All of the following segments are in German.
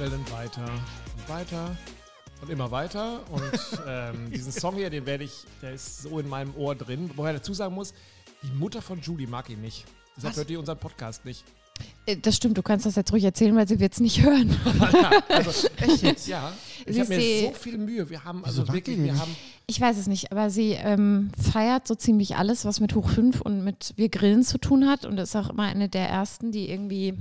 Wellen weiter und weiter und immer weiter. Und ähm, diesen Song hier, den werde ich, der ist so in meinem Ohr drin. Wobei ich dazu sagen muss, die Mutter von Julie mag ihn nicht. Deshalb Was? hört ihr unseren Podcast nicht. Äh, Das stimmt, du kannst das jetzt ruhig erzählen, weil sie wird es nicht hören. also, Echt jetzt? ja, ich habe mir so viel Mühe. Wir haben also wirklich, wir nicht? haben Ich weiß es nicht, aber sie ähm, feiert so ziemlich alles, was mit Hoch 5 und mit Wir Grillen zu tun hat und ist auch immer eine der ersten, die irgendwie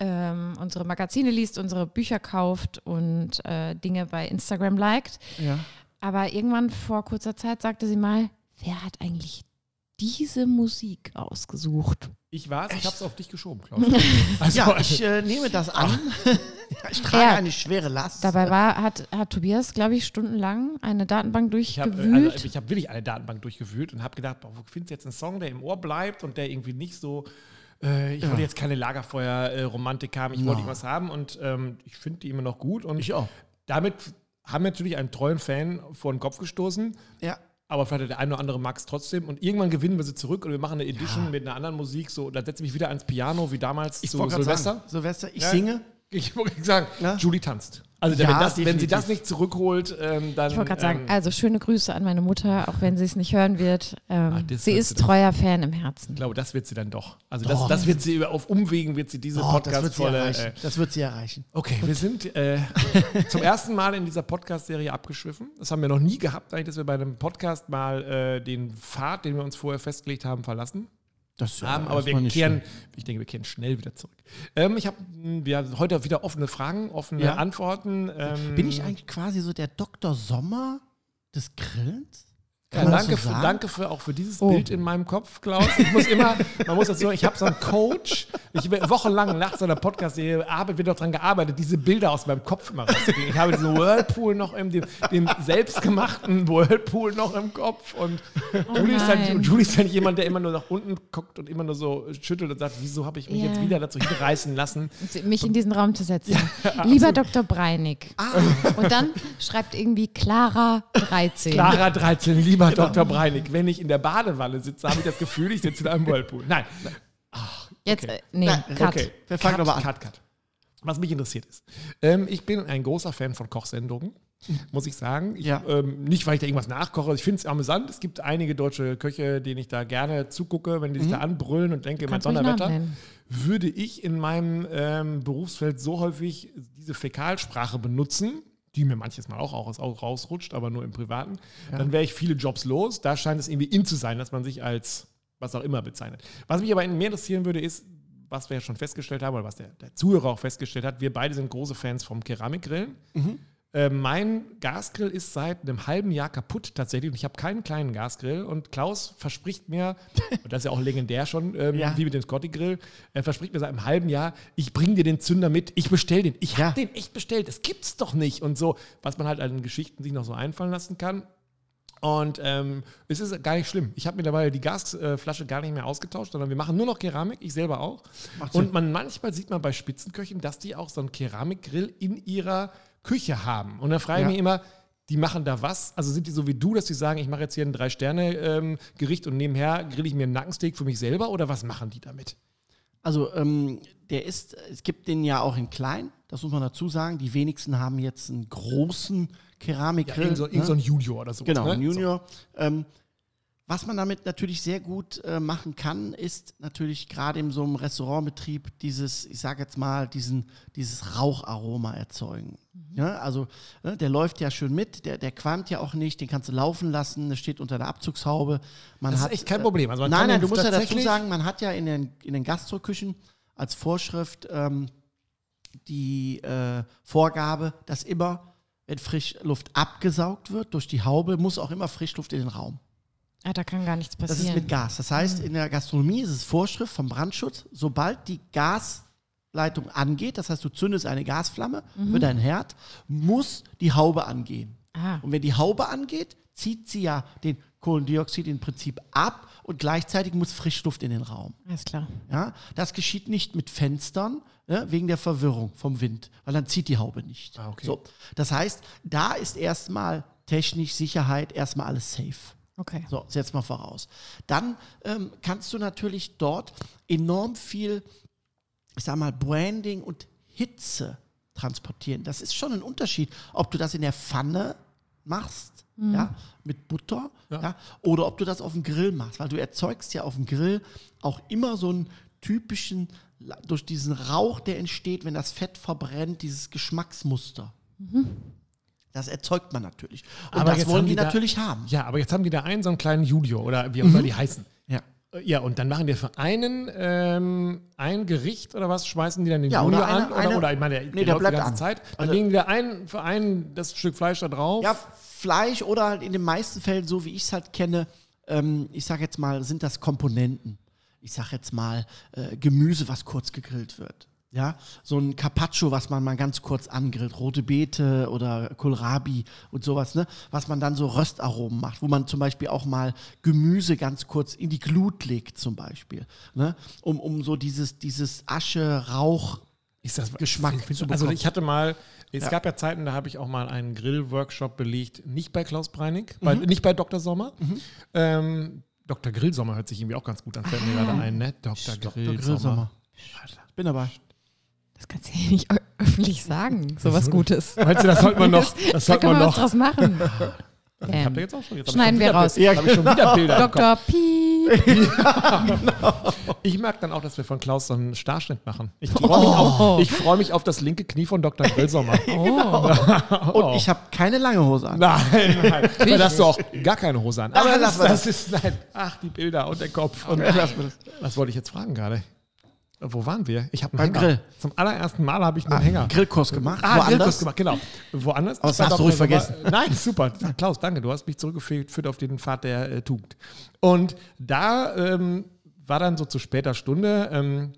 ähm, unsere Magazine liest, unsere Bücher kauft und äh, Dinge bei Instagram liked. Ja. Aber irgendwann vor kurzer Zeit sagte sie mal, wer hat eigentlich diese Musik ausgesucht? Ich war's, ich hab's auf dich geschoben, Klaus. Also, Ja, ich äh, nehme das an. ich trage Ja. eine schwere Last. Dabei war, hat, hat Tobias, glaube ich, stundenlang eine Datenbank ich habe durchgewühlt. also, ich hab wirklich eine Datenbank durchgewühlt und habe gedacht, boah, wo findest du jetzt einen Song, der im Ohr bleibt und der irgendwie nicht so. Äh, ich wollte jetzt keine Lagerfeuer-Romantik haben, ich wollte Ja. irgendwas haben und ähm, ich finde die immer noch gut. Und ich auch. damit haben wir natürlich einen treuen Fan vor den Kopf gestoßen. Ja. Aber vielleicht hat der eine oder andere es trotzdem. Und irgendwann gewinnen wir sie zurück und wir machen eine Edition mit einer anderen Musik. So, dann setze ich mich wieder ans Piano, wie damals Ich zu wollte Silvester. sagen, Silvester, ich Ja. singe. Ich wollte sagen, Ja. Julie tanzt. Also Ja, wenn, das, wenn sie das nicht zurückholt, ähm, dann. Ich wollte gerade sagen, ähm, also schöne Grüße an meine Mutter, auch wenn sie es nicht hören wird. Ähm, das sie wird ist sie doch. treuer Fan im Herzen. ich glaube, das wird sie dann doch. Also Doch. das, das wird sie auf Umwegen wird sie diese Oh, das Podcast-Volle. erreichen. Äh, Das wird sie erreichen. okay, wir sind äh, zum ersten Mal in dieser Podcast-Serie abgeschwiffen. Das haben wir noch nie gehabt, eigentlich, dass wir bei einem Podcast mal äh, den Pfad, den wir uns vorher festgelegt haben, verlassen. Das ja haben, aber wir kehren, ich denke, wir kehren schnell wieder zurück. Ähm, ich habe wir haben heute wieder offene Fragen, offene Ja. Antworten. Ähm, Bin ich eigentlich quasi so der Dr. Sommer des Grillens? Ja, Kann man das danke, so für, sagen? danke für auch für dieses Oh. Bild in meinem Kopf, Klaus. Ich muss immer, man muss dazu sagen, ich habe so einen Coach. Ich wochenlang nach so einer Podcast-Serie arbeit, wird auch daran gearbeitet, diese Bilder aus meinem Kopf immer rauszukriegen. Ich habe diesen Whirlpool noch im, dem, dem selbstgemachten Whirlpool noch im Kopf. Und Julie, ist halt, Julie ist halt jemand, der immer nur nach unten guckt und immer nur so schüttelt und sagt, wieso habe ich mich Ja. jetzt wieder dazu hinreißen lassen? mich in diesen Raum zu setzen. Lieber Dr. Breinig. Ah. Und dann schreibt irgendwie Clara 13. Clara 13, lieber Dr. Breinig, wenn ich in der Badewanne sitze, habe ich das Gefühl, ich sitze in einem Whirlpool. Nein, Jetzt, okay. äh, nee, Nein, Cut. Okay, Wir fangen cut, aber an. cut, cut. Was mich interessiert ist, ähm, ich bin ein großer Fan von Kochsendungen, muss ich sagen. Ich, Ja. ähm, nicht, weil ich da irgendwas nachkoche. Ich finde es amüsant. Es gibt einige deutsche Köche, denen ich da gerne zugucke, wenn die sich da anbrüllen und denke, mein nennen. Würde ich in meinem ähm, Berufsfeld so häufig diese Fäkalsprache benutzen, die mir manches Mal auch Auge rausrutscht, aber nur im Privaten, dann wäre ich viele Jobs los. Da scheint es irgendwie in zu sein, dass man sich als was auch immer bezeichnet. Was mich aber mehr interessieren würde, ist, was wir ja schon festgestellt haben, oder was der, der Zuhörer auch festgestellt hat, wir beide sind große Fans vom Keramikgrillen. Äh, mein Gasgrill ist seit einem halben Jahr kaputt tatsächlich und ich habe keinen kleinen Gasgrill und Klaus verspricht mir, und das ist ja auch legendär schon, ähm, Ja. wie mit dem Scotty Grill, er verspricht mir seit einem halben Jahr, ich bringe dir den Zünder mit, ich bestell den. Ich Ja. habe den echt bestellt, das gibt's doch nicht und so, was man halt an Geschichten sich noch so einfallen lassen kann. Und ähm, es ist gar nicht schlimm. Ich habe mittlerweile die Gasflasche gar nicht mehr ausgetauscht, sondern wir machen nur noch Keramik, ich selber auch. Macht. Und man manchmal sieht man bei Spitzenköchen, dass die auch so einen Keramikgrill in ihrer Küche haben. Und dann frage ich Ja. mich immer, die machen da was? Also sind die so wie du, dass die sagen, ich mache jetzt hier ein Drei-Sterne-Gericht und nebenher grill ich mir einen Nackensteak für mich selber oder was machen die damit? Also, ähm, der ist, es gibt den ja auch in klein, das muss man dazu sagen. Die wenigsten haben jetzt einen großen Keramikgrill. irgend so, ne? irgend so ein Junior oder so. Genau, ne? ein Junior. Ähm, was man damit natürlich sehr gut äh, machen kann, ist natürlich gerade in so einem Restaurantbetrieb dieses, ich sage jetzt mal, diesen, dieses Raucharoma erzeugen. Ja, also ne, der läuft ja schön mit, der, der qualmt ja auch nicht, den kannst du laufen lassen, der steht unter der Abzughaube. Man Das ist hat, echt kein äh, Problem. Also man nein, nein, du musst ja dazu sagen, man hat ja in den, in den Gastroküchen als Vorschrift ähm, die äh, Vorgabe, dass immer, wenn Frischluft abgesaugt wird durch die Haube, muss auch immer Frischluft in den Raum. Ah, da kann gar nichts Das passieren. ist mit Gas. Das heißt, in der Gastronomie ist es Vorschrift vom Brandschutz, sobald die Gasleitung angeht, das heißt, du zündest eine Gasflamme für deinen Herd, muss die Haube angehen. Ah. Und wenn die Haube angeht, zieht sie ja den Kohlendioxid im Prinzip ab und gleichzeitig muss Frischluft in den Raum. Alles klar. Ja, das geschieht nicht mit Fenstern, ne, wegen der Verwirrung vom Wind, weil dann zieht die Haube nicht. Ah, okay. So, das heißt, da ist erstmal technisch Sicherheit erstmal alles safe. Okay. So, setz mal voraus. Dann ähm, kannst du natürlich dort enorm viel, ich sag mal, Branding und Hitze transportieren. Das ist schon ein Unterschied, ob du das in der Pfanne machst, ja, mit Butter, ja. oder ob du das auf dem Grill machst, weil du erzeugst ja auf dem Grill auch immer so einen typischen, durch diesen Rauch, der entsteht, wenn das Fett verbrennt, dieses Geschmacksmuster. Das erzeugt man natürlich. Und Aber das wollen die die da- natürlich haben. Ja, aber jetzt haben die da einen so einen kleinen Julio oder wie auch immer die heißen. Ja. Ja, und dann machen die für einen ähm, ein Gericht oder was, schmeißen die dann den Ja, Julio eine- an? Oder, eine- oder ich meine, der, Nee, der, bleibt die ganze an. Zeit. Dann Also- legen die da ein, für einen das Stück Fleisch da drauf. Ja, Fleisch oder halt in den meisten Fällen, so wie ich es halt kenne, ähm, ich sage jetzt mal, sind das Komponenten. Ich sage jetzt mal äh, Gemüse, was kurz gegrillt wird. Ja, so ein Carpaccio, was man mal ganz kurz angrillt, rote Beete oder Kohlrabi und sowas, ne? Was man dann so Röstaromen macht, wo man zum Beispiel auch mal Gemüse ganz kurz in die Glut legt, zum Beispiel, ne? Um, um so dieses, dieses Asche-Rauch Ist das Geschmack zu Also ich hatte mal, es Ja. gab ja Zeiten, da habe ich auch mal einen Grill-Workshop belegt, nicht bei Klaus Breinig, bei, nicht bei Dr. Sommer. Ähm, Dr. Grillsommer hört sich irgendwie auch ganz gut an, fällt mir gerade ein, ne? Dr. Grillsommer. Grillsommer. Ich bin dabei. Das kannst du ja nicht öffentlich sagen, sowas Gutes. Meinst du, das sollte man noch, das Da sollte kann man noch. draus machen. Ich hab Ähm, da jetzt auch schon, jetzt hab ich Schneiden schon wir raus. Hab ich schon wieder Bilder. Dr. Piep. Ich mag dann auch, dass wir von Klaus so einen Starschnitt machen. Ich freue mich, auf- ich freu mich auf das linke Knie von Dr. Grillsommer. Und ich habe keine lange Hose an. Nein, nein. Dann hast du auch gar keine Hose an. Aber Ach, das, mal das ist, nein. Ach, die Bilder und der Kopf. Und das. was wollte ich jetzt fragen gerade? Wo waren wir? Ich habe Beim Grill. Zum allerersten Mal habe ich einen Hänger. Grillkurs gemacht. Ah, woanders. Grillkurs gemacht, genau. Woanders? Aber das hast du ruhig vergessen. Nein, super. Klaus, danke. Du hast mich zurückgeführt auf den Pfad der äh, Tugend. Und da ähm, war dann so zu später Stunde, ähm,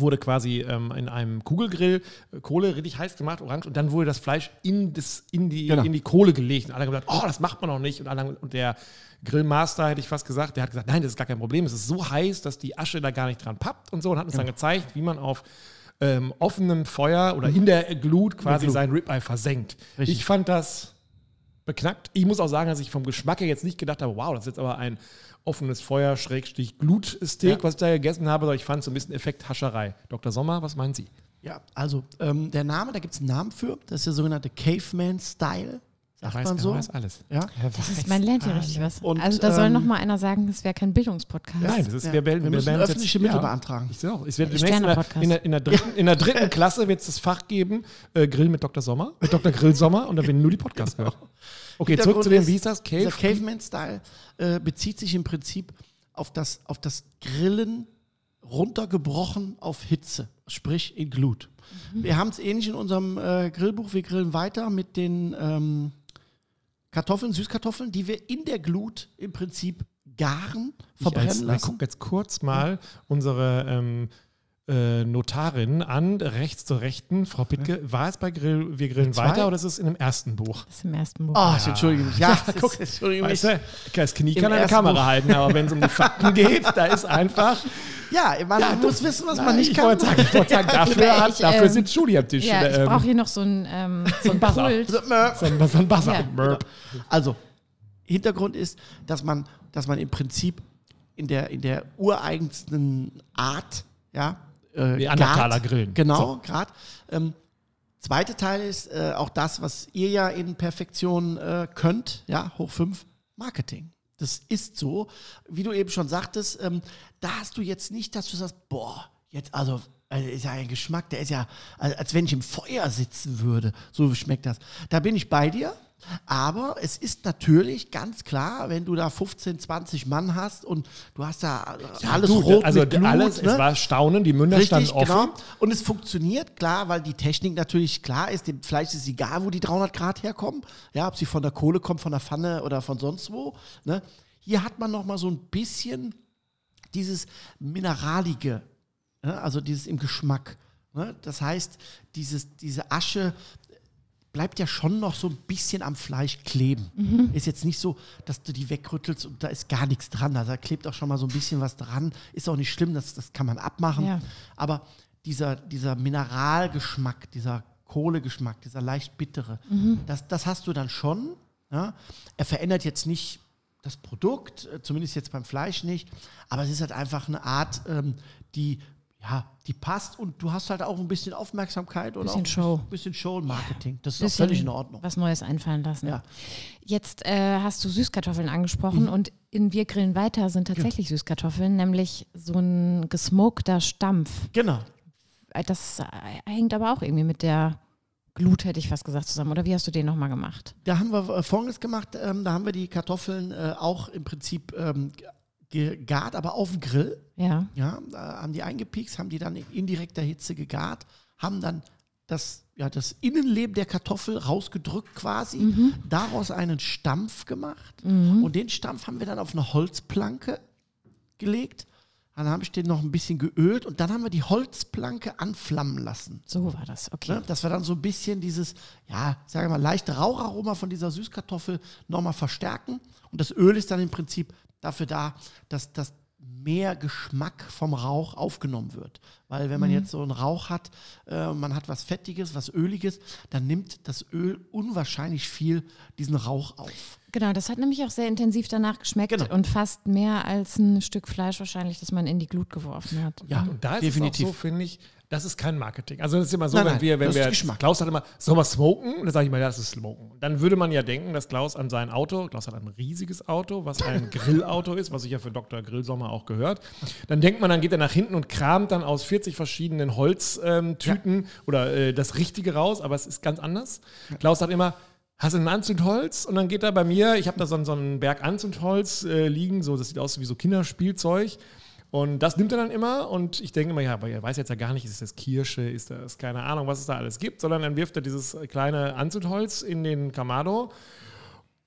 wurde quasi ähm, in einem Kugelgrill äh, Kohle richtig heiß gemacht, orange, und dann wurde das Fleisch in, das, in, die, Genau. in die Kohle gelegt. Und alle haben gesagt, oh, das macht man noch nicht. Und, alle und der Grillmaster, hätte ich fast gesagt, der hat gesagt, nein, das ist gar kein Problem. Es ist so heiß, dass die Asche da gar nicht dran pappt und so. Und hat uns dann gezeigt, wie man auf ähm, offenem Feuer oder in der Glut quasi Glut. sein Ribeye versenkt. Richtig. Ich fand das beknackt. Ich muss auch sagen, dass ich vom Geschmack her jetzt nicht gedacht habe, wow, das ist jetzt aber ein offenes Feuer, Schrägstich, Glutsteak, Ja. was ich da gegessen habe, sondern ich fand so ein bisschen Effekt Hascherei. Dr. Sommer, was meinen Sie? Ja, also ähm, der Name, da gibt es einen Namen für. Das ist der sogenannte Caveman-Style. Sagt weiß, man er so. weiß alles. Ja. Das ist, man lernt ja richtig was. Und, also da soll ähm, noch mal einer sagen, es wäre kein Bildungspodcast. Nein, das ist, Ja. wir, werden, Wir müssen öffentliche Mittel ja, beantragen. Ich sehe auch. Es wird demnächst in der, in, der, in, der dritten, in der dritten Klasse wird es das Fach geben, äh, Grill mit Dr. Sommer, mit Dr. Grillsommer und dann werden nur die Podcasts gehört. Okay, zurück zu dem, wie ist, hieß das? Cave? Dieser Caveman-Style äh, bezieht sich im Prinzip auf das, auf das Grillen runtergebrochen auf Hitze, sprich in Glut. Wir haben es ähnlich in unserem äh, Grillbuch. Wir grillen weiter mit den ähm, Kartoffeln, Süßkartoffeln, die wir in der Glut im Prinzip garen, Ich als, verbrennen wir lassen. gucken jetzt kurz mal unsere ähm, äh, Notarin an, rechts zur rechten. Frau Pittke, war es bei Grill, wir grillen weiter oder ist es in dem ersten Buch? Das ist im ersten Buch. Oh, ich entschuldige mich. Ja, Ja, guck, entschuldige mich. Weißt du, das Knie kann eine Kamera Buch. halten, aber wenn es um die Fakten geht, da ist einfach. Ja, man Ja, muss du- wissen, was Nein, man nicht ich kann. Wollte sagen, ich wollte sagen, dafür, Ja, hat, ich, dafür ähm, sind Julie am Tisch. ja, ich ähm, brauche hier noch so ein, ähm, so ein. Pult. so, ein- so ein Buzzer. Ja. Burp. Also, Hintergrund ist, dass man, dass man im Prinzip in der, in der ureigensten Art, ja, äh, Neandertaler grillen. Genau, So. gerade. Ähm, zweite Teil ist äh, auch das, was ihr ja in Perfektion äh, könnt, ja, hoch fünf, Marketing. Das ist so, wie du eben schon sagtest, ähm, da hast du jetzt nicht, dass du sagst, boah, jetzt also, also ist ja ein Geschmack, der ist ja, als, als wenn ich im Feuer sitzen würde. So schmeckt das. Da bin ich bei dir. Aber es ist natürlich ganz klar, wenn du da 15, 20 Mann hast und du hast da alles Du, rot also mit Glut, alles, ne? es war Staunen, die Münder standen Richtig, offen. genau. Und es funktioniert, klar, weil die Technik natürlich klar ist. Dem Fleisch ist egal, wo die 300 Grad herkommen. Ja, ob sie von der Kohle kommt, von der Pfanne oder von sonst wo. Ne? Hier hat man noch mal so ein bisschen dieses Mineralige, ne? also dieses im Geschmack. Ne? Das heißt, dieses, diese Asche bleibt ja schon noch so ein bisschen am Fleisch kleben. Ist jetzt nicht so, dass du die wegrüttelst und da ist gar nichts dran. Also da klebt auch schon mal so ein bisschen was dran. Ist auch nicht schlimm, das, das kann man abmachen. Ja. Aber dieser, dieser Mineralgeschmack, dieser Kohlegeschmack, dieser leicht bittere, das, das hast du dann schon. Ja? Er verändert jetzt nicht das Produkt, äh, zumindest jetzt beim Fleisch nicht, aber es ist halt einfach eine Art, ähm, die ja, die passt und du hast halt auch ein bisschen Aufmerksamkeit und Bisschen auch Show. ein bisschen Show und Marketing. Das ist auch völlig in Ordnung. Was Neues einfallen lassen. Ja. Jetzt äh, hast du Süßkartoffeln Mhm. angesprochen und in Wir grillen weiter sind tatsächlich Süßkartoffeln, nämlich so ein gesmokter Stampf. Genau. Äh, Das äh, hängt aber auch irgendwie mit der Glut, hätte ich fast gesagt, zusammen. Oder wie hast du den nochmal gemacht? Da haben wir äh, Folgendes gemacht. Ähm, da haben wir die Kartoffeln äh, auch im Prinzip ähm, gegart, aber auf dem Grill. Ja. Ja, da haben die eingepiekst, haben die dann in indirekter Hitze gegart, haben dann das, ja, das Innenleben der Kartoffel rausgedrückt quasi, daraus einen Stampf gemacht und den Stampf haben wir dann auf eine Holzplanke gelegt. Dann habe ich den noch ein bisschen geölt und dann haben wir die Holzplanke anflammen lassen. So war das, okay. Ne? Dass wir dann so ein bisschen dieses, ja, sagen wir mal, leichte Raucharoma von dieser Süßkartoffel nochmal verstärken. Und das Öl ist dann im Prinzip dafür da, dass, dass mehr Geschmack vom Rauch aufgenommen wird. Weil wenn man jetzt so einen Rauch hat, äh, man hat was Fettiges, was Öliges, dann nimmt das Öl unwahrscheinlich viel diesen Rauch auf. Genau, das hat nämlich auch sehr intensiv danach geschmeckt Genau. und fast mehr als ein Stück Fleisch wahrscheinlich, das man in die Glut geworfen hat. Ja, Und da ist definitiv. es auch so, finde ich, das ist kein Marketing. Also das ist immer so, Nein, wenn nein, wir, wenn wir Geschmack. Klaus sagt immer, soll man smoken? Und dann sage ich mal, ja, das ist Smoken. Dann würde man ja denken, dass Klaus an sein Auto, Klaus hat ein riesiges Auto, was ein Grillauto ist, was sich ja für Dr. Grillsommer auch gehört. Dann denkt man, dann geht er nach hinten und kramt dann aus 40 verschiedenen Holztüten ähm, Tüten oder äh, das Richtige raus, aber es ist ganz anders. Klaus sagt immer, Hast du ein Anzündholz? Und dann geht er bei mir, ich habe da so, einen- so einen Berg Anzündholz äh, liegen, so, das sieht aus wie so Kinderspielzeug. Und das nimmt er dann immer und ich denke immer, ja, aber er weiß jetzt ja gar nicht, ist das Kirsche, ist das keine Ahnung, was es da alles gibt, sondern dann wirft er dieses kleine Anzündholz in den Kamado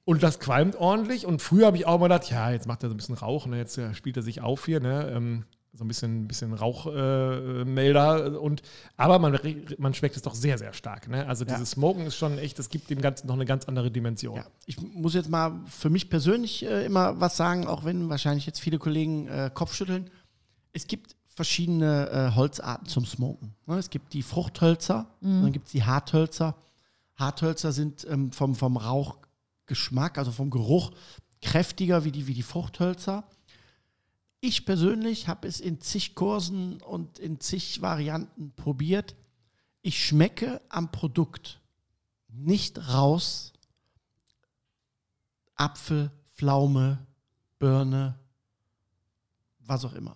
und das qualmt ordentlich. Und früher habe ich auch mal gedacht, ja, jetzt macht er so ein bisschen Rauch, ne? jetzt äh, spielt er sich auf hier, ne? Ähm, so ein bisschen, bisschen Rauchmelder. Äh, und, aber man, man schmeckt es doch sehr, sehr stark. Ne? Also dieses Smoken ist schon echt, das gibt dem Ganzen noch eine ganz andere Dimension. Ja, ich muss jetzt mal für mich persönlich äh, immer was sagen, auch wenn wahrscheinlich jetzt viele Kollegen äh, Kopfschütteln. Es gibt verschiedene äh, Holzarten zum Smoken. Ne? Es gibt die Fruchthölzer, dann gibt es die Harthölzer. Harthölzer sind ähm, vom, vom Rauchgeschmack, also vom Geruch, kräftiger wie die, wie die Fruchthölzer. Ich persönlich habe es in zig Kursen und in zig Varianten probiert. Ich schmecke am Produkt nicht raus, Apfel, Pflaume, Birne, was auch immer.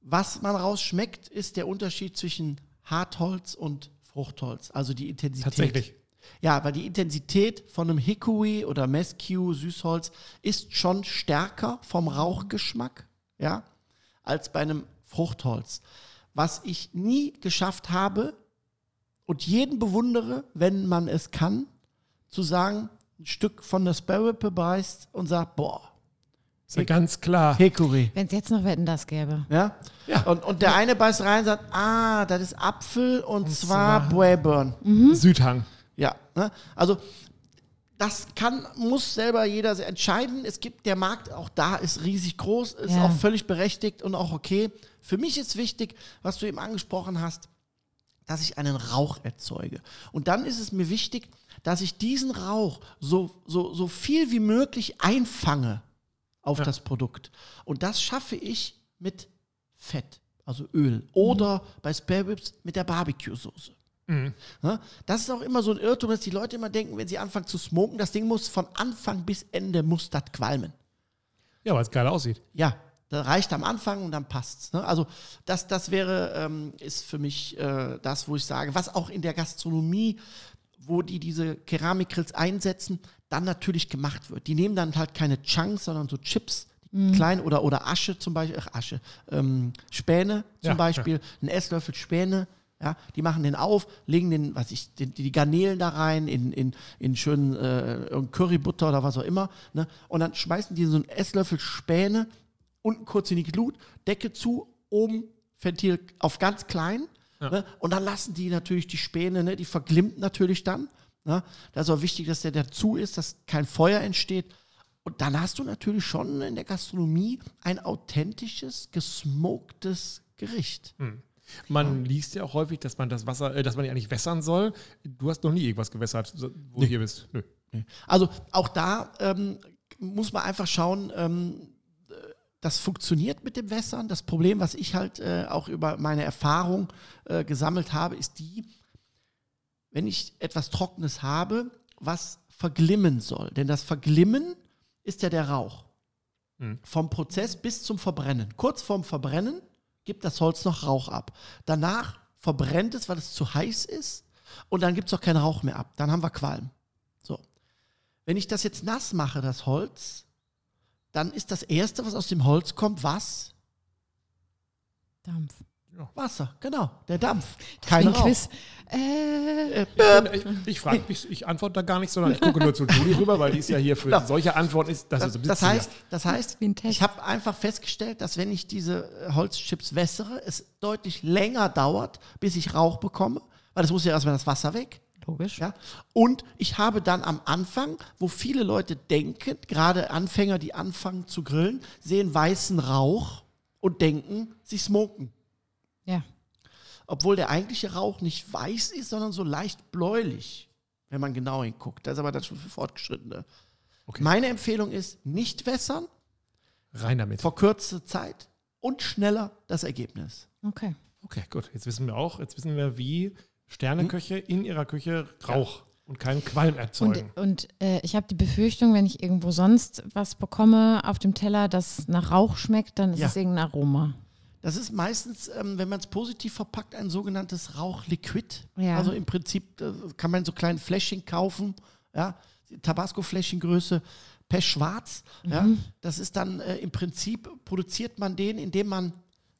Was man rausschmeckt, ist der Unterschied zwischen Hartholz und Fruchtholz, also die Intensität. Tatsächlich. Ja, weil die Intensität von einem Hickory oder Mescue, Süßholz, ist schon stärker vom Rauchgeschmack, ja, als bei einem Fruchtholz. Was ich nie geschafft habe und jeden bewundere, wenn man es kann, zu sagen, ein Stück von der Sparrow beißt und sagt, boah, Ist ja ganz klar. Hickory. Wenn es jetzt noch Wetten das gäbe. Ja? Und, und der eine beißt rein und sagt, ah, das ist Apfel und, zwar, zwar- Braeburn. Südhang. Ja, ne? also das kann, muss selber jeder entscheiden. Es gibt, der Markt auch da ist riesig groß, ist Ja. auch völlig berechtigt und auch okay. Für mich ist wichtig, was du eben angesprochen hast, dass ich einen Rauch erzeuge. Und dann ist es mir wichtig, dass ich diesen Rauch so, so, so viel wie möglich einfange auf das Produkt. Und das schaffe ich mit Fett, also Öl. Oder bei Spare Ribs mit der Barbecue-Soße. Ja, das ist auch immer so ein Irrtum, dass die Leute immer denken, wenn sie anfangen zu smoken, das Ding muss von Anfang bis Ende muss das qualmen. Ja, weil es geil aussieht. Ja, das reicht am Anfang und dann passt's. Ne? Also das, das wäre, ähm, ist für mich äh, das, wo ich sage, was auch in der Gastronomie, wo die diese Keramikgrills einsetzen, dann natürlich gemacht wird. Die nehmen dann halt keine Chunks, sondern so Chips, klein oder, oder Asche zum Beispiel, ach Asche, ähm, Späne zum Ja, Beispiel, ein Esslöffel Späne, ja, die machen den auf, legen den, was ich, den, die Garnelen da rein, in, in, in schönen äh, Currybutter oder was auch immer, ne? Und dann schmeißen die so einen Esslöffel Späne unten kurz in die Glut, Decke zu, oben Ventil auf ganz klein. Ne? Und dann lassen die natürlich die Späne, ne? die verglimmt natürlich dann. Ne? Da ist auch wichtig, dass der dazu ist, dass kein Feuer entsteht. Und dann hast du natürlich schon in der Gastronomie ein authentisches, gesmoktes Gericht. Man liest ja auch häufig, dass man das Wasser, äh, dass man die eigentlich wässern soll. Du hast noch nie irgendwas gewässert, wo du hier bist. Nö. Also auch da ähm, muss man einfach schauen, ähm, äh, das funktioniert mit dem Wässern. Das Problem, was ich halt äh, auch über meine Erfahrung äh, gesammelt habe, ist die, wenn ich etwas Trockenes habe, was verglimmen soll. Denn das Verglimmen ist ja der Rauch. Mhm. Vom Prozess bis zum Verbrennen. Kurz vorm Verbrennen gibt das Holz noch Rauch ab. Danach verbrennt es, weil es zu heiß ist. Und dann gibt es auch keinen Rauch mehr ab. Dann haben wir Qualm. So. Wenn ich das jetzt nass mache, das Holz, dann ist das Erste, was aus dem Holz kommt, was? Dampf. Wasser, genau, der Dampf. Kein Kein Rauch. Quiz. Äh, Ich, ich frage mich, ich antworte da gar nicht, sondern ich gucke nur zu Julie rüber, weil die ist ja hier für Genau. solche Antworten ist. Das, Das, ist das heißt, das Das heißt, ein Test. ich habe einfach festgestellt, dass wenn ich diese äh, Holzchips wässere, es deutlich länger dauert, bis ich Rauch bekomme, weil es muss ja erstmal das Wasser weg. logisch. Ja? Und ich habe dann am Anfang, wo viele Leute denken, gerade Anfänger, die anfangen zu grillen, sehen weißen Rauch und denken, sie smoken. Ja. Obwohl der eigentliche Rauch nicht weiß ist, sondern so leicht bläulich, wenn man genau hinguckt. Das ist aber dann schon für Fortgeschrittene. Okay. Meine Empfehlung ist, nicht wässern, rein damit. verkürzte Zeit und schneller das Ergebnis. Okay. Okay, gut. Jetzt wissen wir auch, jetzt wissen wir, wie Sterneköche in ihrer Küche Rauch und keinen Qualm Und, erzeugen. und äh, ich habe die Befürchtung, wenn ich irgendwo sonst was bekomme auf dem Teller, das nach Rauch schmeckt, dann ist Ja. es irgendein Aroma. Das ist meistens, ähm, wenn man es positiv verpackt, ein sogenanntes Rauchliquid. Ja. Also im Prinzip äh, kann man so kleine Fläschchen kaufen, ja, Tabasco-Fläschengröße, pechschwarz. Ja, das ist dann äh, im Prinzip, produziert man den, indem man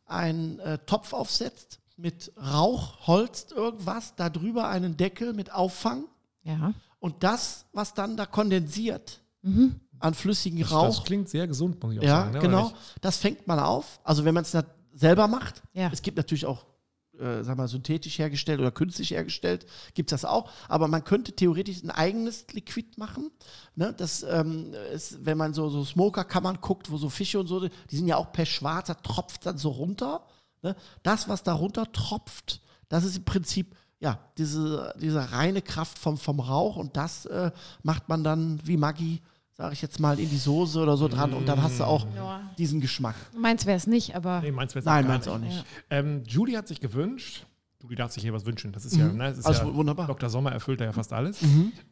einen äh, Topf aufsetzt mit Rauch, Holz, irgendwas, darüber einen Deckel mit Auffang Ja. und das, was dann da kondensiert an flüssigen Rauch, das klingt sehr gesund, muss ich auch ja, sagen. ne? genau. Das fängt man auf. Also wenn man es selber macht. Ja. Es gibt natürlich auch, äh, sag mal, synthetisch hergestellt oder künstlich hergestellt, gibt es das auch. Aber man könnte theoretisch ein eigenes Liquid machen. Ne? Das ähm, ist, wenn man so, so Smoker-Kammern guckt, wo so Fische und so, die sind ja auch per Schwarz, da tropft dann so runter. Ne? Das, was da runter tropft, das ist im Prinzip ja, diese, diese reine Kraft vom, vom Rauch und das äh, macht man dann wie Maggi, sage ich jetzt mal, in die Soße oder so dran und dann hast du auch Ja. diesen Geschmack. Meins wäre es nicht, aber Nee, meins wird's Nein, meins auch nicht. Ähm, Julie hat sich gewünscht, Julie darf sich hier was wünschen. Das ist ja, ne, das ist Also ja wunderbar. Dr. Sommer erfüllt da ja fast alles.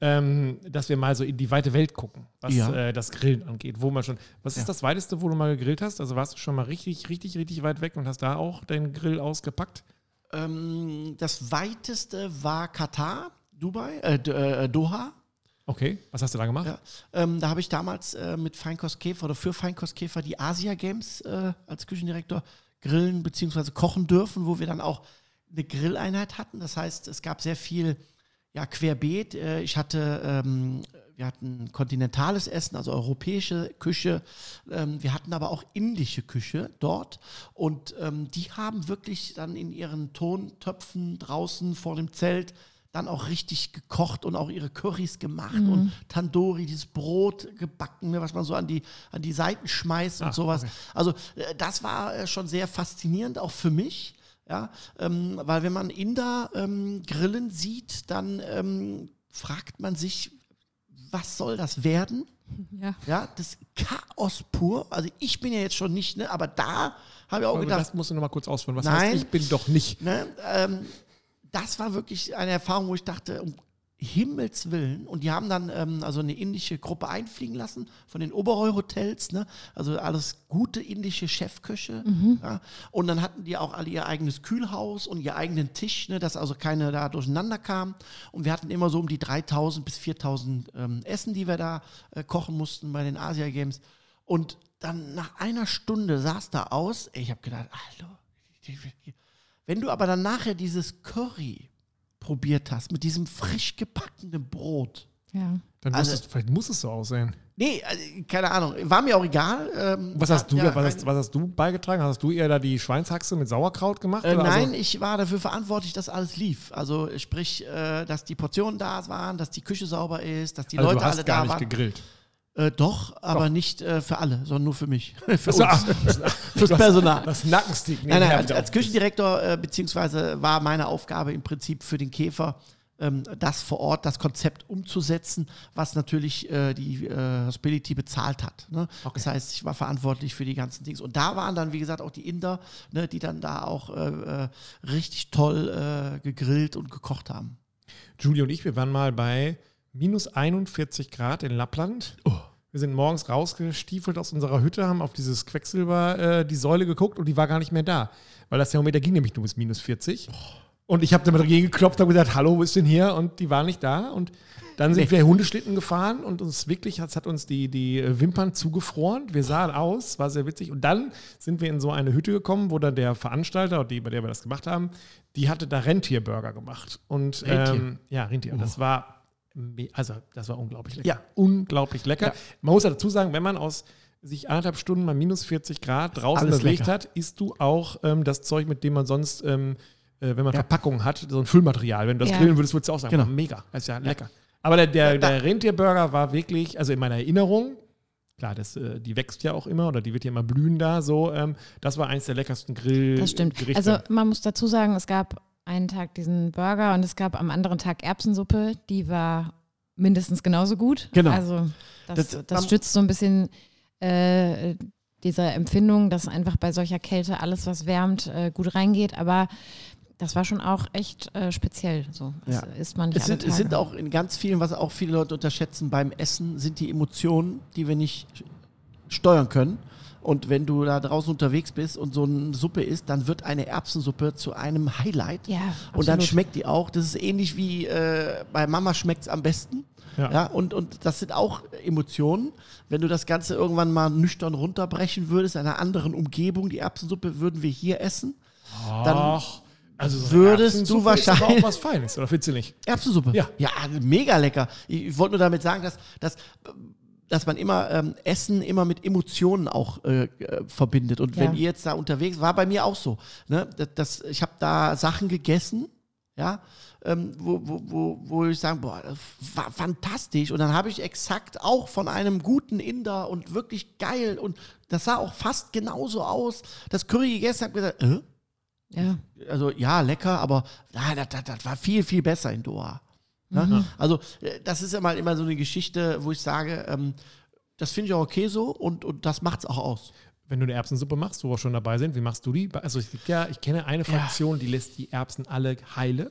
Ähm, dass wir mal so in die weite Welt gucken, was Ja. äh, das Grillen angeht. Wo man schon. Was ist das weiteste, wo du mal gegrillt hast? Also warst du schon mal richtig, richtig, richtig weit weg und hast da auch deinen Grill ausgepackt? Ähm, das weiteste war Katar, Dubai, äh, äh, Doha. Okay, was hast du da gemacht? Ja. Ähm, da habe ich damals äh, mit Feinkostkäfer oder für Feinkostkäfer die Asia Games äh, als Küchendirektor grillen bzw. kochen dürfen, wo wir dann auch eine Grilleinheit hatten. Das heißt, es gab sehr viel ja, querbeet. Äh, ich hatte, ähm, wir hatten kontinentales Essen, also europäische Küche. Ähm, wir hatten aber auch indische Küche dort. Und ähm, die haben wirklich dann in ihren Tontöpfen draußen vor dem Zelt dann auch richtig gekocht und auch ihre Currys gemacht und Tandoori, dieses Brot gebacken, ne, was man so an die, an die Seiten schmeißt und Ah, sowas. okay. Also äh, das war äh, schon sehr faszinierend, auch für mich. Ja, ähm, weil wenn man Inder ähm, grillen sieht, dann ähm, fragt man sich, was soll das werden? ja. Ja, das Chaos pur. Also ich bin ja jetzt schon nicht, ne, aber da habe ich auch Aber gedacht, das musst du noch mal kurz ausführen. Was Nein. heißt, ich bin doch nicht. Ne, ähm, das war wirklich eine Erfahrung, wo ich dachte, um Himmels Willen. Und die haben dann ähm, also eine indische Gruppe einfliegen lassen von den Oberoi-Hotels, ne? also alles gute indische Chefköche. Ja? Und dann hatten die auch alle ihr eigenes Kühlhaus und ihr eigenen Tisch, ne? dass also keine da durcheinander kam. Und wir hatten immer so um die 3000 bis 4000 ähm, Essen, die wir da äh, kochen mussten bei den Asia Games. Und dann nach einer Stunde sah es da aus. Ich habe gedacht, hallo, wenn du aber dann nachher dieses Curry probiert hast mit diesem frisch gebackenen Brot. ja. Dann Also- muss es, vielleicht muss es so aussehen. Nee, also, keine Ahnung, war mir auch egal. Ähm, Was hast du, ja, da, was, hast, was hast du beigetragen? Hast du eher da die Schweinshaxe mit Sauerkraut gemacht? Äh, oder? nein, Also, ich war dafür verantwortlich, dass alles lief. Also sprich, äh, dass die Portionen da waren, dass die Küche sauber ist, dass die also Leute du hast alle gar da nicht waren. gegrillt. Äh, doch, aber nicht äh, für alle, sondern nur für mich. für Achso, uns. Fürs Personal. Das Nackenstick. Nein, nein, als, als Küchendirektor, äh, beziehungsweise war meine Aufgabe im Prinzip für den Käfer ähm, das vor Ort, das Konzept umzusetzen, was natürlich äh, die äh, Hospitality bezahlt hat. Ne? Okay. Das heißt, ich war verantwortlich für die ganzen Dings. Und da waren dann, wie gesagt, auch die Inder, ne, die dann da auch äh, äh, richtig toll äh, gegrillt und gekocht haben. Julie und ich, wir waren mal bei minus 41 Grad in Lappland. Wir sind morgens rausgestiefelt aus unserer Hütte, haben auf dieses Quecksilber äh, die Säule geguckt und die war gar nicht mehr da. Weil das Thermometer ging nämlich nur bis minus 40. Und ich habe mal dagegen geklopft und gesagt, hallo, wo ist denn hier? Und die war nicht da. Und dann sind wir Hundeschlitten gefahren und uns wirklich, es hat uns die, die Wimpern zugefroren. Wir sahen aus, war sehr witzig. Und dann sind wir in so eine Hütte gekommen, wo dann der Veranstalter, die, bei der wir das gemacht haben, die hatte da Rentierburger gemacht. Und Rentier? Ähm, ja, Rentier. Und das war, also das war unglaublich lecker. Ja. Unglaublich lecker. Ja. Man muss ja dazu sagen, wenn man aus sich anderthalb Stunden mal minus 40 Grad draußen bewegt lecker. hat, isst du auch ähm, das Zeug, mit dem man sonst, ähm, äh, wenn man Ja. Verpackungen hat, so ein Füllmaterial. Wenn du das Ja. grillen würdest, würdest du auch sagen, Genau. mega, das ist ja lecker. Aber der, der, der Rentierburger war wirklich, also in meiner Erinnerung, klar, das, äh, die wächst ja auch immer oder die wird ja immer blühen da, so, ähm, das war eins der leckersten Grill Das stimmt. Gerichte. Also man muss dazu sagen, es gab einen Tag diesen Burger und es gab am anderen Tag Erbsensuppe, die war mindestens genauso gut. Genau. Also das, Das- das, stützt so ein bisschen äh, diese Empfindung, dass einfach bei solcher Kälte alles, was wärmt, äh, gut reingeht. Aber das war schon auch echt äh, speziell. So. Das Ja. isst man nicht Es sind, es sind auch in ganz vielen, was auch viele Leute unterschätzen beim Essen, sind die Emotionen, die wir nicht steuern können. Und wenn du da draußen unterwegs bist und so eine Suppe isst, dann wird eine Erbsensuppe zu einem Highlight. Ja, Und dann absolut. schmeckt die auch. Das ist ähnlich wie äh, bei Mama schmeckt es am besten. Ja. Ja. und, und das sind auch Emotionen. Wenn du das Ganze irgendwann mal nüchtern runterbrechen würdest, in einer anderen Umgebung, die Erbsensuppe würden wir hier essen. dann Ach, also so würdest du Erbsensuppe ist aber wahrscheinlich- auch was Feines, oder findest du nicht? Erbsensuppe. Ja. Ja, mega lecker. Ich, ich wollte nur damit sagen, dass, dass, dass man immer ähm, Essen immer mit Emotionen auch äh, äh, verbindet. Und wenn Ja. ihr jetzt da unterwegs, war bei mir auch so. Ne? Das, das, ich habe da Sachen gegessen, ja, ähm, wo, wo, wo, wo ich sagen, boah, das war fantastisch. Und dann habe ich exakt auch von einem guten Inder und wirklich geil und das sah auch fast genauso aus. Das Curry gegessen, habe gesagt, äh? ja. also ja, lecker, aber nein, das, das, das war viel, viel besser in Doha. Ne? Also, äh, das ist immer, immer so eine Geschichte, wo ich sage, ähm, das finde ich auch okay so und, und das macht es auch aus. Wenn du eine Erbsensuppe machst, wo wir schon dabei sind, wie machst du die? Also ich, ja, ich kenne eine Fraktion, die lässt die Erbsen alle heile.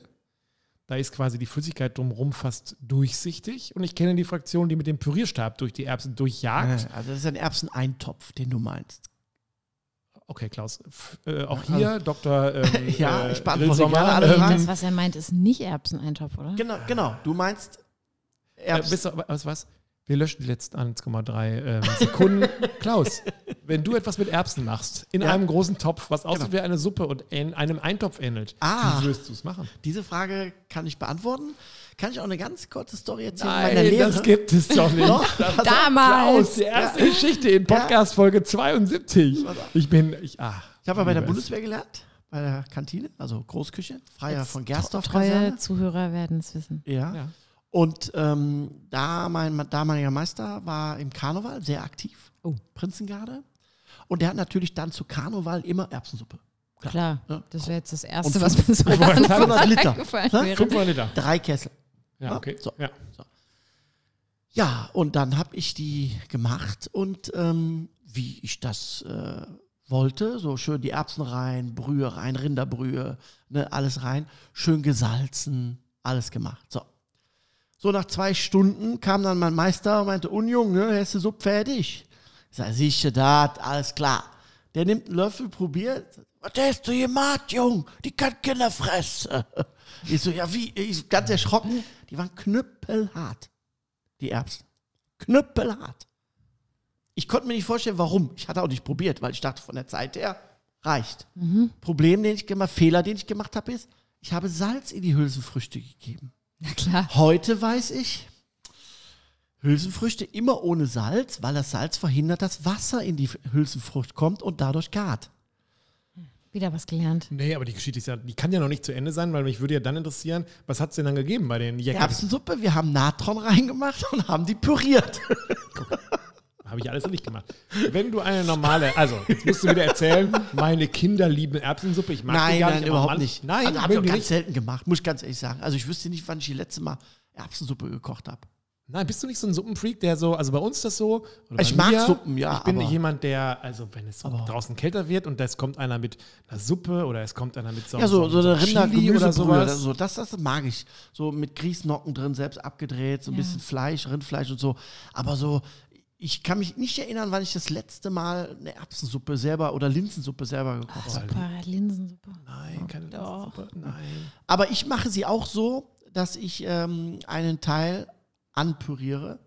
Da ist quasi die Flüssigkeit drumherum fast durchsichtig. Und ich kenne die Fraktion, die mit dem Pürierstab durch die Erbsen durchjagt. Also, das ist ein Erbseneintopf, den du meinst. Okay, Klaus. F äh, auch hier, Dr. Ähm, Ja, äh, ich beantworte Grill gerne Sommer, alle ähm, Fragen. Das, was er meint, ist nicht Erbseneintopf, oder? Genau, genau. Du meinst Äh, Erbsen. wisst ihr, was, was? Wir löschen die letzten 1,3 ähm, Sekunden. Klaus, wenn du etwas mit Erbsen machst, in Ja. einem großen Topf, was aussieht Genau. wie eine Suppe und in einem Eintopf ähnelt, Ah. wie würdest du es machen? Diese Frage kann ich beantworten. Kann ich auch eine ganz kurze Story erzählen Nein, meiner Lehre? das gibt es doch nicht. Doch, Das- auf. Klaus, Damals! die erste Geschichte in Podcast Folge 72. Ich bin, ich, ah. Ich habe ja bei der. Bundeswehr gelernt, bei der Kantine, also Großküche, Freier von Gersdorf. Treue. Zuhörer werden es wissen. Ja. Ja. Und ähm, da mein damaliger Meister war im Karneval sehr aktiv, Oh. Prinzengarde. Und der hat natürlich dann zu Karneval immer Erbsensuppe. Klar, Ja. das wäre jetzt das Erste, Und was mir so 500 Liter. eingefallen Hä? wäre. 500 Liter. Drei Kessel. Ja, okay. So. Ja. Ja, und dann habe ich die gemacht und ähm, wie ich das äh, wollte, so schön die Erbsen rein, Brühe rein, Rinderbrühe, ne, alles rein, schön gesalzen, alles gemacht. So. So nach zwei Stunden kam dann mein Meister und meinte, Unjung, ne, hast du Suppe fertig? Ich sage, sicher dat, alles klar. Der nimmt einen Löffel, probiert, was hast du gemacht, Jung? Die kann Kinder fressen. Ich so, ja wie? Ich ganz erschrocken, die waren knüppelhart die Erbsen. Knüppelhart. Ich konnte mir nicht vorstellen, warum. Ich hatte auch nicht probiert, weil ich dachte, von der Zeit her reicht. Problem, den ich gemacht, Fehler, den ich gemacht habe, ist, ich habe Salz in die Hülsenfrüchte gegeben. Na klar. Heute weiß ich, Hülsenfrüchte immer ohne Salz, weil das Salz verhindert, dass Wasser in die Hülsenfrucht kommt und dadurch gart. Wieder was gelernt. Nee, aber die Geschichte ist ja, die kann ja noch nicht zu Ende sein, weil mich würde ja dann interessieren, was hat es denn dann gegeben bei den Jäckern? Erbsensuppe, wir haben Natron reingemacht und haben die püriert. Habe ich alles noch nicht gemacht. Wenn du eine normale, also jetzt musst du wieder erzählen, meine Kinder lieben Erbsensuppe. Ich mag die Nein, gar nein, nicht, überhaupt manch- nicht. Nein, also habe ich auch die ganz nicht. selten gemacht, muss ich ganz ehrlich sagen. Also ich wüsste nicht, wann ich die letzte Mal Erbsensuppe gekocht habe. Nein, bist du nicht so ein Suppenfreak, der so, also bei uns ist das so. Ich mag Suppen, ja, Ich bin jemand, der, also wenn es so draußen kälter wird und es kommt einer mit einer Suppe oder es kommt einer mit so, Ja, so, so eine Chili Rinder-Gemüsebrühe oder oder sowas. so. Das, das mag ich. So mit Grießnocken drin, selbst abgedreht, so ein Ja. bisschen Fleisch, Rindfleisch und so. Aber so, ich kann mich nicht erinnern, wann ich das letzte Mal eine Erbsensuppe selber oder Linsensuppe selber gekocht habe. Super, Linsensuppe. Nein, keine Doch. Suppe. Nein. Aber ich mache sie auch so, dass ich ähm, einen Teil anpüriere.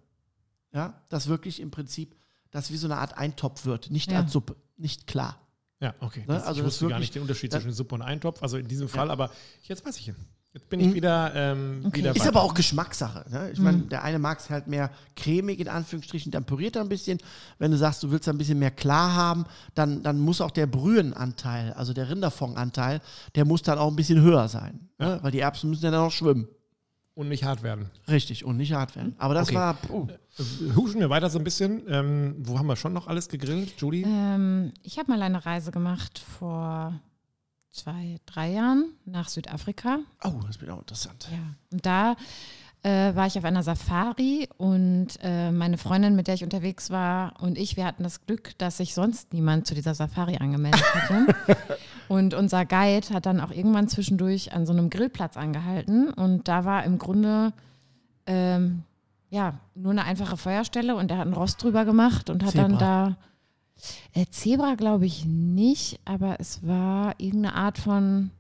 Ja, das wirklich im Prinzip, das wie so eine Art Eintopf wird, nicht Ja. als Suppe, nicht klar. Ja, okay. Ne, Das, also ich das wusste gar wirklich- nicht den Unterschied zwischen Suppe und Eintopf, also in diesem Fall, aber jetzt weiß ich ihn. Jetzt bin ich Mhm. wieder, ähm, Okay. wieder Ist aber auch Geschmackssache. Ne? Ich Mhm. meine, der eine mag es halt mehr cremig, in Anführungsstrichen, dann püriert er ein bisschen. Wenn du sagst, du willst ein bisschen mehr klar haben, dann, dann muss auch der Brühenanteil, also der Rinderfondanteil, der muss dann auch ein bisschen höher sein. Ne? Weil die Erbsen müssen ja dann auch schwimmen. und nicht hart werden. Richtig, und nicht hart werden. Aber das Okay. war. Äh, Huschen wir weiter so ein bisschen. Ähm, wo haben wir schon noch alles gegrillt, Julie? Ähm, ich habe mal eine Reise gemacht vor zwei, drei Jahren nach Südafrika. Oh, das wird auch interessant. Ja. Und da äh, war ich auf einer Safari und äh, meine Freundin, mit der ich unterwegs war, und ich, wir hatten das Glück, dass sich sonst niemand zu dieser Safari angemeldet hatte. und unser Guide hat dann auch irgendwann zwischendurch an so einem Grillplatz angehalten und da war im Grunde ähm, ja nur eine einfache Feuerstelle und er hat einen Rost drüber gemacht und hat dann Zebra. da äh, Zebra glaube ich nicht, aber es war irgendeine Art von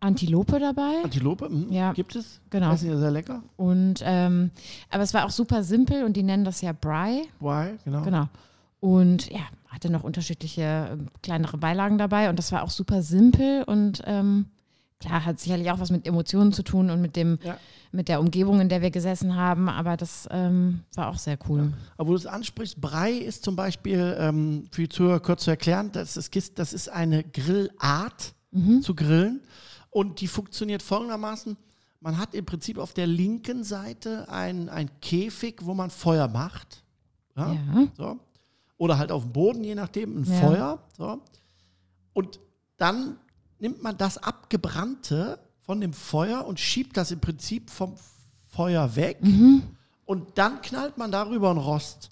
Antilope dabei. Antilope, hm, Ja. gibt es? Genau. Das ist ja sehr lecker. Und ähm, aber es war auch super simpel und die nennen das ja Bry. Why? Genau. Genau. Und ja, hatte noch unterschiedliche ähm, kleinere Beilagen dabei und das war auch super simpel und ähm, klar, hat sicherlich auch was mit Emotionen zu tun und mit dem, Ja. mit der Umgebung, in der wir gesessen haben, aber das ähm, war auch sehr cool. Aber wo du es ansprichst, Brei ist zum Beispiel, ähm, für die Zuhörer kurz zu erklären, das ist, das ist eine Grillart zu grillen und die funktioniert folgendermaßen. Man hat im Prinzip auf der linken Seite ein, ein Käfig, wo man Feuer macht. Ja? Ja. So. Oder halt auf dem Boden, je nachdem, ein Ja. Feuer. So. Und dann nimmt man das Abgebrannte von dem Feuer und schiebt das im Prinzip vom Feuer weg. Und dann knallt man darüber ein Rost.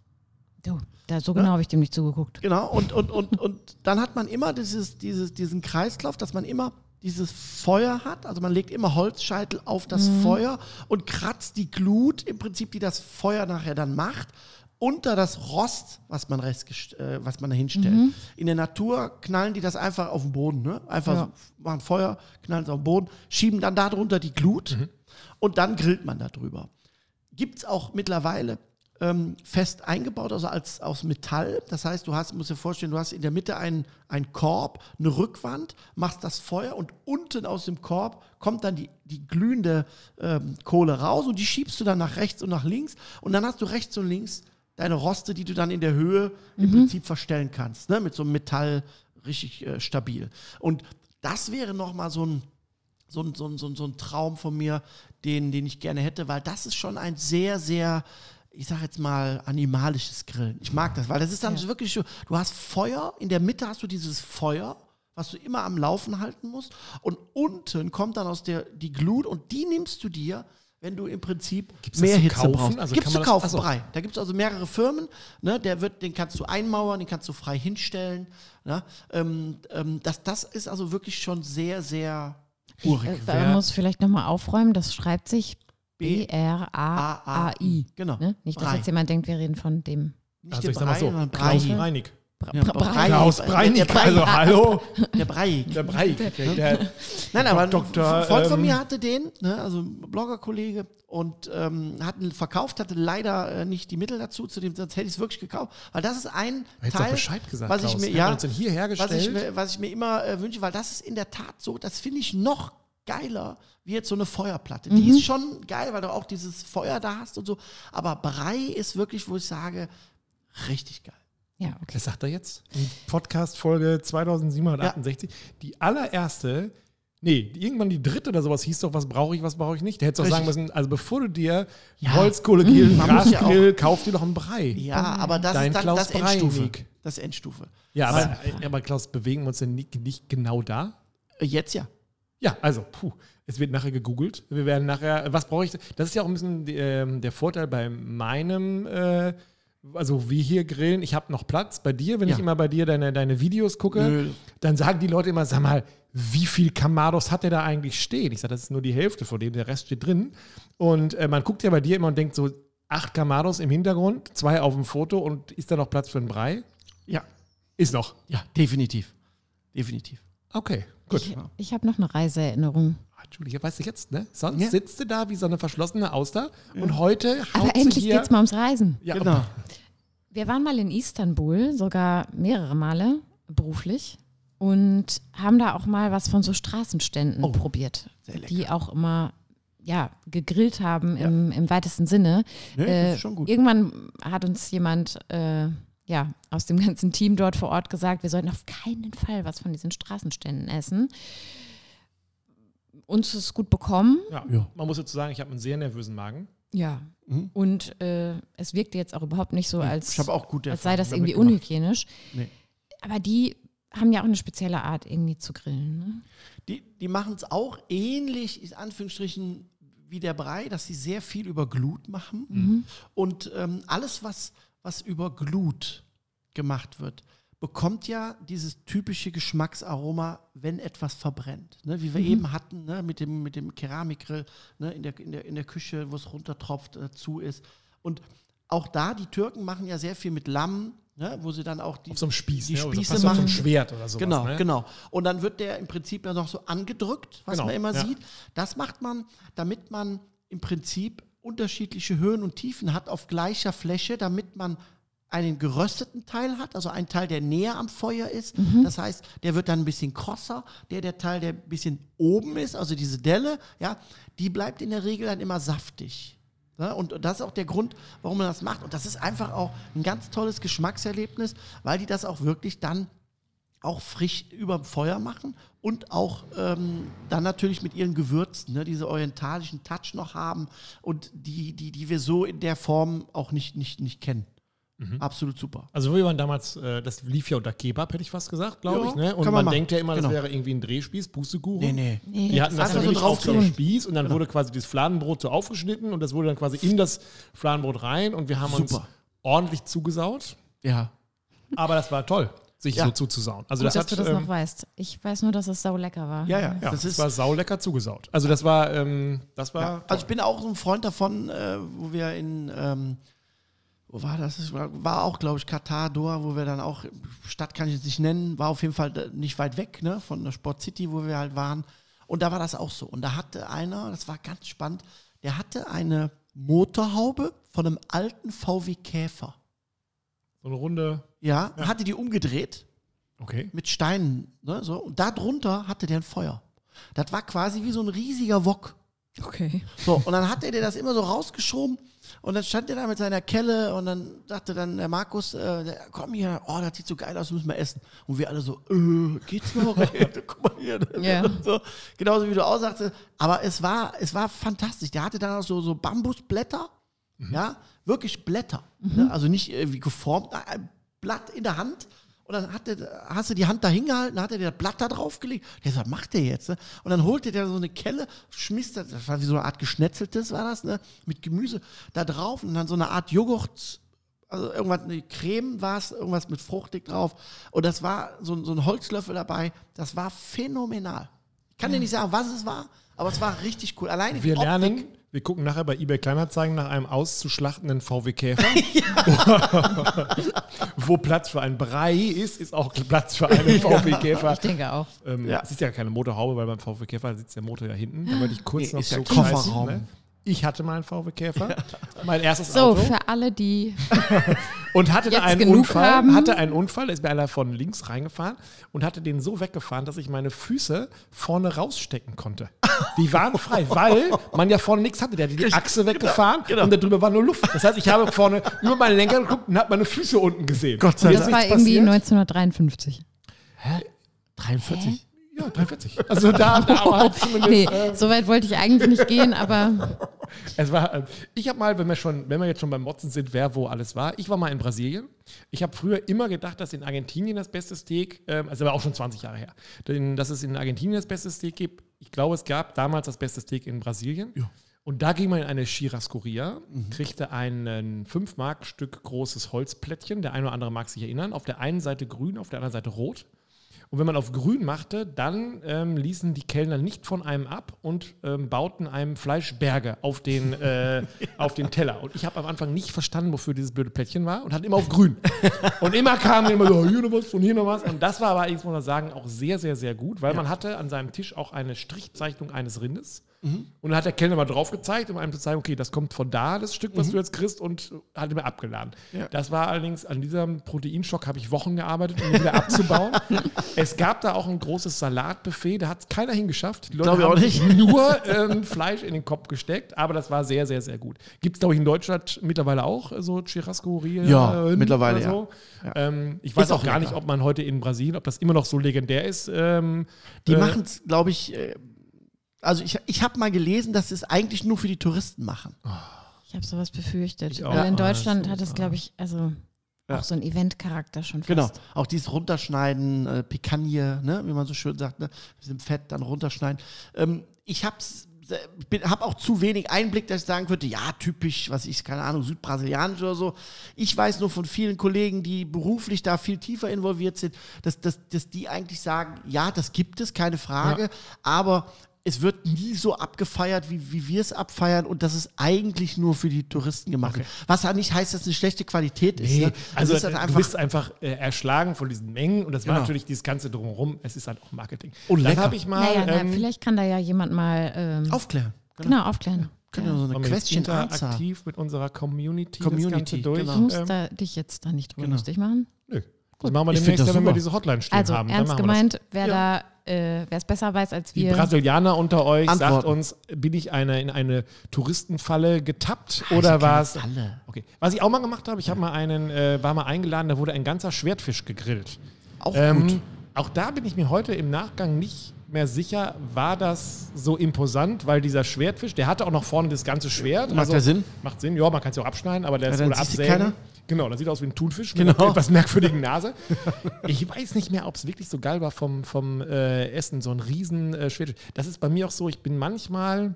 Du, da, so genau habe ich dem nicht zugeguckt. Genau. Und, und, und, und dann hat man immer dieses, dieses, diesen Kreislauf, dass man immer dieses Feuer hat. Also man legt immer Holzscheitel auf das Feuer und kratzt die Glut im Prinzip, die das Feuer nachher dann macht, unter das Rost, was man, restgest- äh, was man da hinstellt. In der Natur knallen die das einfach auf den Boden. Ne? Einfach Ja. so, machen Feuer, knallen es auf den Boden, schieben dann darunter die Glut und dann grillt man darüber. Gibt es auch mittlerweile ähm, fest eingebaut, also als aus Metall. Das heißt, du hast, musst dir vorstellen, du hast in der Mitte einen, einen Korb, eine Rückwand, machst das Feuer und unten aus dem Korb kommt dann die, die glühende ähm, Kohle raus und die schiebst du dann nach rechts und nach links und dann hast du rechts und links deine Roste, die du dann in der Höhe im Prinzip verstellen kannst, ne? mit so einem Metall richtig äh, stabil. Und das wäre nochmal so ein, so ein, so, ein, so, ein, so ein Traum von mir, den, den ich gerne hätte, weil das ist schon ein sehr, sehr, ich sag jetzt mal, animalisches Grillen. Ich mag das, weil das ist dann Ja. wirklich so, du hast Feuer, in der Mitte hast du dieses Feuer, was du immer am Laufen halten musst und unten kommt dann aus der die Glut und die nimmst du dir, wenn du im Prinzip Gibt's das mehr Hitze kaufen? brauchst. Also Gibt's zu das- kaufen, ach so. Brei. Da gibt es also mehrere Firmen, ne, der wird, den kannst du einmauern, den kannst du frei hinstellen. Ne? Ähm, ähm, das, das ist also wirklich schon sehr, sehr urig. Äh, wer- man muss vielleicht nochmal aufräumen, das schreibt sich B-R-A-A-I. Genau. Ne? Nicht, dass Brei. jetzt jemand denkt, wir reden von dem. Nicht Also ich sag mal Brei, so, Klaus Brei. Bra Ja, Bra Brei. Brei. Klaus der Breinig, Brei. also hallo. Der Brei. Der der, Nein, aber ein Dr. Freund von ähm, mir hatte den, ne, also ein Bloggerkollege, und ähm, hat ihn verkauft, hatte leider äh, nicht die Mittel dazu, zu dem, sonst hätte ich es wirklich gekauft. Weil das ist ein Hättest Teil, Bescheid gesagt, was ich mir, ja, was ich mir, was ich mir immer äh, wünsche, weil das ist in der Tat so, das finde ich noch geiler wie jetzt so eine Feuerplatte. Die ist schon geil, weil du auch dieses Feuer da hast und so. Aber Brei ist wirklich, wo ich sage, richtig geil. Ja, okay. Das sagt er jetzt. In Podcast Folge 2768. Die allererste Nee, irgendwann die dritte oder sowas hieß doch, was brauche ich, was brauche ich nicht. Der hättest doch sagen Richtig. müssen, also bevor du dir Ja. Holzkohlegrill, Man muss ja Grasgrill, kauf dir doch einen Brei. Ja, aber das Dein ist dann Klaus das Endstufe. Breinig. Das Endstufe. Ja, aber, aber Klaus, bewegen wir uns denn nicht, nicht genau da? Äh, Jetzt ja. Ja, also, puh, es wird nachher gegoogelt. Wir werden nachher, was brauche ich? Das ist ja auch ein bisschen ähm, der Vorteil bei meinem, äh, also wir hier grillen, ich habe noch Platz. Bei dir, wenn Ja. ich immer bei dir deine, deine Videos gucke, Nö. dann sagen die Leute immer, sag mal, wie viel Kamados hat der da eigentlich stehen? Ich sage, das ist nur die Hälfte von dem, der Rest steht drin. Und äh, man guckt ja bei dir immer und denkt so, acht Kamados im Hintergrund, zwei auf dem Foto und ist da noch Platz für einen Brei? Ja. Ist noch. Ja, definitiv. Definitiv. Okay, gut. Ich, ich habe noch eine Reiseerinnerung. Julia, weißt du jetzt, ne? Sonst Ja. sitzt du da wie so eine verschlossene Auster und heute Aber endlich hier, geht's mal ums Reisen. Ja, Genau. Wir waren mal in Istanbul, sogar mehrere Male beruflich und haben da auch mal was von so Straßenständen Oh, probiert, sehr lecker. die auch immer ja, gegrillt haben im, im weitesten Sinne. Nee, das Äh, ist schon gut. Irgendwann hat uns jemand äh, ja, aus dem ganzen Team dort vor Ort gesagt, wir sollten auf keinen Fall was von diesen Straßenständen essen. Uns ist gut bekommen. Ja. Ja. Man muss dazu sagen, ich habe einen sehr nervösen Magen. Ja. Mhm. Und äh, es wirkte jetzt auch überhaupt nicht so, als, ich habe auch gute als sei das irgendwie gemacht. unhygienisch. Nee. Aber die haben ja auch eine spezielle Art, irgendwie zu grillen. Ne? Die, die machen es auch ähnlich, in Anführungsstrichen, wie der Brei, dass sie sehr viel über Glut machen. Und ähm, alles, was, was über Glut gemacht wird, bekommt ja dieses typische Geschmacksaroma, wenn etwas verbrennt. Ne? Wie wir eben hatten, ne? mit, dem, mit dem Keramikgrill ne? in, der, in, der, in der Küche, wo es runtertropft, äh, zu ist. Und auch da, die Türken machen ja sehr viel mit Lamm, ne? wo sie dann auch die, Auf so einem Spieß, die ne? Oder Spieße fast auf so einem machen. Schwert oder sowas. Genau, ne? genau. Und dann wird der im Prinzip ja noch so angedrückt, was Genau, man immer ja. sieht. Das macht man, damit man im Prinzip unterschiedliche Höhen und Tiefen hat auf gleicher Fläche, damit man einen gerösteten Teil hat, also einen Teil, der näher am Feuer ist. Das heißt, der wird dann ein bisschen krosser. Der, der Teil, der ein bisschen oben ist, also diese Delle, ja, die bleibt in der Regel dann immer saftig. Ja, und das ist auch der Grund, warum man das macht. Und das ist einfach auch ein ganz tolles Geschmackserlebnis, weil die das auch wirklich dann auch frisch über dem Feuer machen und auch ähm, dann natürlich mit ihren Gewürzen, ne, diese orientalischen Touch noch haben und die, die, die wir so in der Form auch nicht, nicht, nicht kennen. Mhm. Absolut super. Also wir waren damals, äh, das lief ja unter Kebab, hätte ich fast gesagt, glaube Ja, ich. Ne? Und man, man denkt ja immer, Genau. das wäre irgendwie ein Drehspieß, Pustekuchen. Nee, nee. Nee, Die hatten das Einfach dann so auf so einem. Spieß und dann Genau. wurde quasi das Fladenbrot so aufgeschnitten und das wurde dann quasi in das Fladenbrot rein und wir haben uns Super. ordentlich zugesaut. Ja. Aber das war toll, sich Ja. so zuzusauen. Also Gut, das dass hat, du das ähm, noch weißt. Ich weiß nur, dass es sau lecker war. Ja, ja. ja, das das ist, war saulecker zugesaut. Also das war, ähm, das war Ja, also ich bin auch so ein Freund davon, äh, wo wir in, ähm, wo war das? War, war auch, glaube ich, Katar, Doha, wo wir dann auch, Stadt kann ich jetzt nicht nennen, war auf jeden Fall äh, nicht weit weg, ne, von der Sport City, wo wir halt waren. Und da war das auch so. Und da hatte einer, das war ganz spannend, der hatte eine Motorhaube von einem alten VW Käfer. so eine Runde. Ja, hatte die umgedreht Okay. mit Steinen, ne, so. Und darunter hatte der ein Feuer. Das war quasi wie so ein riesiger Wok. Okay. So, und dann hat er dir das immer so rausgeschoben und dann stand er da mit seiner Kelle und dann sagte dann der Markus, äh, der, komm hier, oh, das sieht so geil aus, müssen wir essen. Und wir alle so, äh, geht's noch? Guck mal hier. Ja. So, genauso wie du auch sagst. Aber es war, es war fantastisch. Der hatte dann auch so, so Bambusblätter, ja, wirklich Blätter. Ne? Also nicht irgendwie geformt, ein Blatt in der Hand. Und dann hat der, hast du die Hand da hingehalten, hat er dir das Blatt da draufgelegt. Der was macht der jetzt? Ne? Und dann holte der so eine Kelle, schmiss das, das war wie so eine Art geschnetzeltes, war das, ne? Mit Gemüse da drauf und dann so eine Art Joghurt, also irgendwas, eine Creme war es, irgendwas mit fruchtig drauf. Und das war so, ein- so ein Holzlöffel dabei. Das war phänomenal. Ich kann dir nicht sagen, was es war, aber es war richtig cool. Alleine die Wir Optik. lernen, wir gucken nachher bei eBay Kleinanzeigen nach einem auszuschlachtenden VW Käfer. Wo Platz für ein Brei ist, ist auch Platz für einen VW Käfer. Ich denke auch. Ähm, Ja. Es ist ja keine Motorhaube, weil beim VW Käfer sitzt der Motor ja hinten. Da wollte ich kurz Nee, noch ist so kreisen, Kofferraum. Ne? Ich hatte mal einen VW Käfer, mein erstes So, Auto für alle, die und hatte da jetzt einen genug Unfall, haben. hatte einen Unfall, da ist mir einer von links reingefahren und hatte den so weggefahren, dass ich meine Füße vorne rausstecken konnte. Die waren frei, weil man ja vorne nichts hatte. Der hat die Achse weggefahren genau. und da drüber war nur Luft. Das heißt, ich habe vorne über meinen Lenker geguckt und habe meine Füße unten gesehen. Gott sei Dank. das war irgendwie passiert. 1953. 43. Ja, 3,40. Also da, da war halt zumindest. Nee, äh, so weit wollte ich eigentlich nicht gehen, aber Es war, äh, ich habe mal, wenn wir, schon, wenn wir jetzt schon beim Motzen sind, wer wo alles war, ich war mal in Brasilien. Ich habe früher immer gedacht, dass in Argentinien das beste Steak, ähm, also aber auch schon 20 Jahre her, denn, dass es in Argentinien das beste Steak gibt. Ich glaube, es gab damals das beste Steak in Brasilien. Und da ging man in eine Chirascoria, kriegte ein 5-Mark-Stück großes Holzplättchen. Der eine oder andere mag sich erinnern. Auf der einen Seite grün, auf der anderen Seite rot. Und wenn man auf grün machte, dann ähm, ließen die Kellner nicht von einem ab und ähm, bauten einem Fleischberge auf den, äh, auf den Teller. Und ich habe am Anfang nicht verstanden, wofür dieses blöde Plättchen war und hatte immer auf grün. Und immer kam immer so, hier noch was und hier noch was. Und das war aber, ich muss mal sagen, auch sehr, sehr, sehr gut, weil man hatte an seinem Tisch auch eine Strichzeichnung eines Rindes. Und dann hat der Kellner mal drauf gezeigt, um einem zu zeigen, okay, das kommt von da, das Stück, was du jetzt kriegst, und hat mir abgeladen. Ja. Das war allerdings, an diesem Proteinschock habe ich Wochen gearbeitet, um ihn wieder abzubauen. es gab da auch ein großes Salatbuffet, da hat es keiner hingeschafft. Die Leute Glaub ich haben auch nicht. nur ähm, Fleisch in den Kopf gesteckt, aber das war sehr, sehr, sehr gut. Gibt es, glaube ich, in Deutschland mittlerweile auch äh, so Churrasco-Rie? Ja, mittlerweile, ja. so. Ähm, ich weiß auch auch gar lecker. nicht, ob man heute in Brasilien, ob das immer noch so legendär ist. Ähm, Die äh, machen es, glaube ich, äh, also ich, ich habe mal gelesen, dass sie es eigentlich nur für die Touristen machen. ich habe sowas befürchtet. Weil in Ja. Deutschland hat es, glaube ich, also Ja. auch so einen Eventcharakter schon fast. Genau. Auch dieses Runterschneiden, äh, Picanha, ne, wie man so schön sagt, ne, mit diesem Fett dann runterschneiden. Ähm, ich habe habe auch zu wenig Einblick, dass ich sagen könnte, ja, typisch, was ich, keine Ahnung, südbrasilianisch oder so. Ich weiß nur von vielen Kollegen, die beruflich da viel tiefer involviert sind, dass, dass, dass die eigentlich sagen, ja, das gibt es, keine Frage, aber es wird nie so abgefeiert, wie, wie wir es abfeiern und das ist eigentlich nur für die Touristen gemacht. Okay. Was ja nicht heißt, dass es eine schlechte Qualität ist. Nee, ne? also es ist halt du einfach bist einfach äh, erschlagen von diesen Mengen und das war Genau. natürlich dieses ganze drumherum. Es ist halt auch Marketing. Und Dann lecker. habe ich mal Naja, na, ähm, vielleicht kann da ja jemand mal ähm, aufklären. genau aufklären. Können wir Ja. so eine Question Answer. interaktiv mit unserer Community, Community, das Ganze durch. genau. Du musst Ähm, da, dich jetzt da nicht drüber Genau. lustig machen. nö. Das machen wir Ich demnächst, ja, wenn wir diese Hotline stehen Also haben. Dann ernst gemeint, wer da, äh, wer es besser weiß als Die wir. Brasilianer unter euch sagt Antworten. uns, bin ich eine, in eine Touristenfalle getappt oder war es. Falle. Okay. Was ich auch mal gemacht habe, ich habe mal einen, äh, war mal eingeladen, da wurde ein ganzer Schwertfisch gegrillt. Auch Ähm, gut. Auch da bin ich mir heute im Nachgang nicht mehr sicher, war das so imposant, weil dieser Schwertfisch, der hatte auch noch vorne das ganze Schwert. Macht der Sinn? Macht Sinn, ja, man kann es ja auch abschneiden, aber der Ja, ist du absägen. keiner. Genau, das sieht aus wie ein Thunfisch mit Genau. einer etwas merkwürdigen Nase. Ich weiß nicht mehr, ob es wirklich so geil war vom, vom äh, Essen, so ein riesen äh, Schwertfisch. Das ist bei mir auch so, ich bin manchmal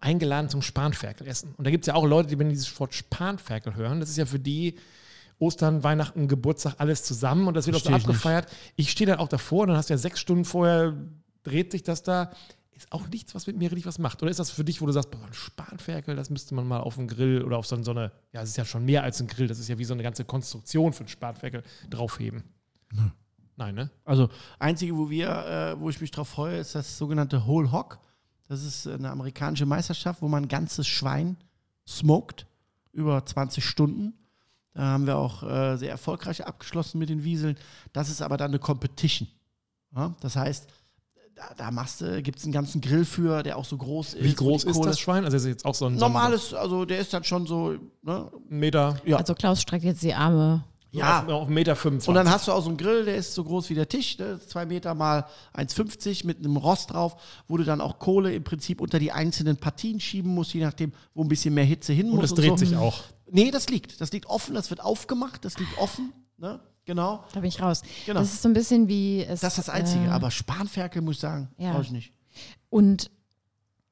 eingeladen zum Spanferkel essen. Und da gibt es ja auch Leute, die, wenn die dieses Wort Spanferkel hören, das ist ja für die Ostern, Weihnachten, Geburtstag, alles zusammen und das wird auch so ich nicht. abgefeiert. Ich stehe dann auch davor und dann hast du ja sechs Stunden vorher, dreht sich das da. Ist auch nichts, was mit mir richtig was macht. Oder ist das für dich, wo du sagst, boah, ein Spanferkel, das müsste man mal auf einen Grill oder auf so, eine, ja, es ist ja schon mehr als ein Grill, das ist ja wie so eine ganze Konstruktion für einen Spanferkel draufheben. Nein, ne? Also, einzige, wo wir, äh, wo ich mich drauf freue, ist das sogenannte Whole Hog. Das ist eine amerikanische Meisterschaft, wo man ein ganzes Schwein smoked über 20 Stunden. Da haben wir auch äh, sehr erfolgreich abgeschlossen mit den Wieseln. Das ist aber dann eine Competition. Ja? Das heißt, da, da machst du, gibt es einen ganzen Grill für, der auch so groß ist. Wie groß ist Kohle- das Schwein? Also ist jetzt auch so ein, Normales, also der ist dann schon so, ne? ein Meter, Ja. Also Klaus streckt jetzt die Arme. Ja. auf, auf Meter 25. Und dann hast du auch so einen Grill, der ist so groß wie der Tisch, ne? zwei Meter mal 1,50 mit einem Rost drauf, wo du dann auch Kohle im Prinzip unter die einzelnen Partien schieben musst, je nachdem, wo ein bisschen mehr Hitze hin und muss. es dreht so. sich auch. Nee, das liegt. Das liegt offen, das wird aufgemacht, das liegt offen. Ne? Genau. Da bin ich raus. Genau. Das ist so ein bisschen wie es. Das ist das Einzige. äh, Aber Spanferkel, muss ich sagen, ja. brauche ich nicht. Und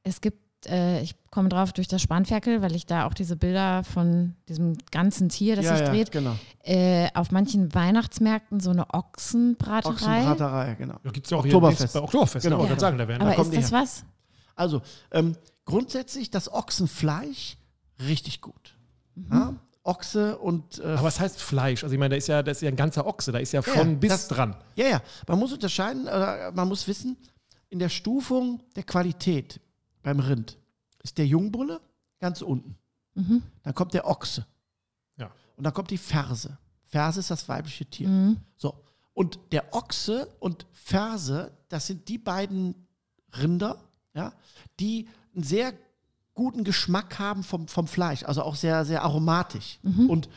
es gibt, äh, ich komme drauf durch das Spanferkel, weil ich da auch diese Bilder von diesem ganzen Tier, das ja, sich ja, dreht, genau. äh, auf manchen Weihnachtsmärkten so eine Ochsenbraterei. Ochsenbraterei, genau. Ja, gibt es ja auch Oktoberfest. Hier, bei Oktoberfest, Genau. Ja. sagen, da werden Aber kommen ist das her. was? Also, ähm, grundsätzlich das Ochsenfleisch richtig gut. Ja? Ochse und äh, Aber was heißt Fleisch? Also ich meine, da ist ja, da ist ja ein ganzer Ochse, da ist ja Ja, von bis das- dran. Ja, ja. Man muss unterscheiden, oder man muss wissen, in der Stufung der Qualität beim Rind ist der Jungbulle ganz unten. Mhm. Dann kommt der Ochse. Ja. Und dann kommt die Ferse. Ferse ist das weibliche Tier. Mhm. So. Und der Ochse und Ferse, das sind die beiden Rinder, ja, die einen sehr guten Geschmack haben vom, vom Fleisch, also auch sehr, sehr aromatisch. Und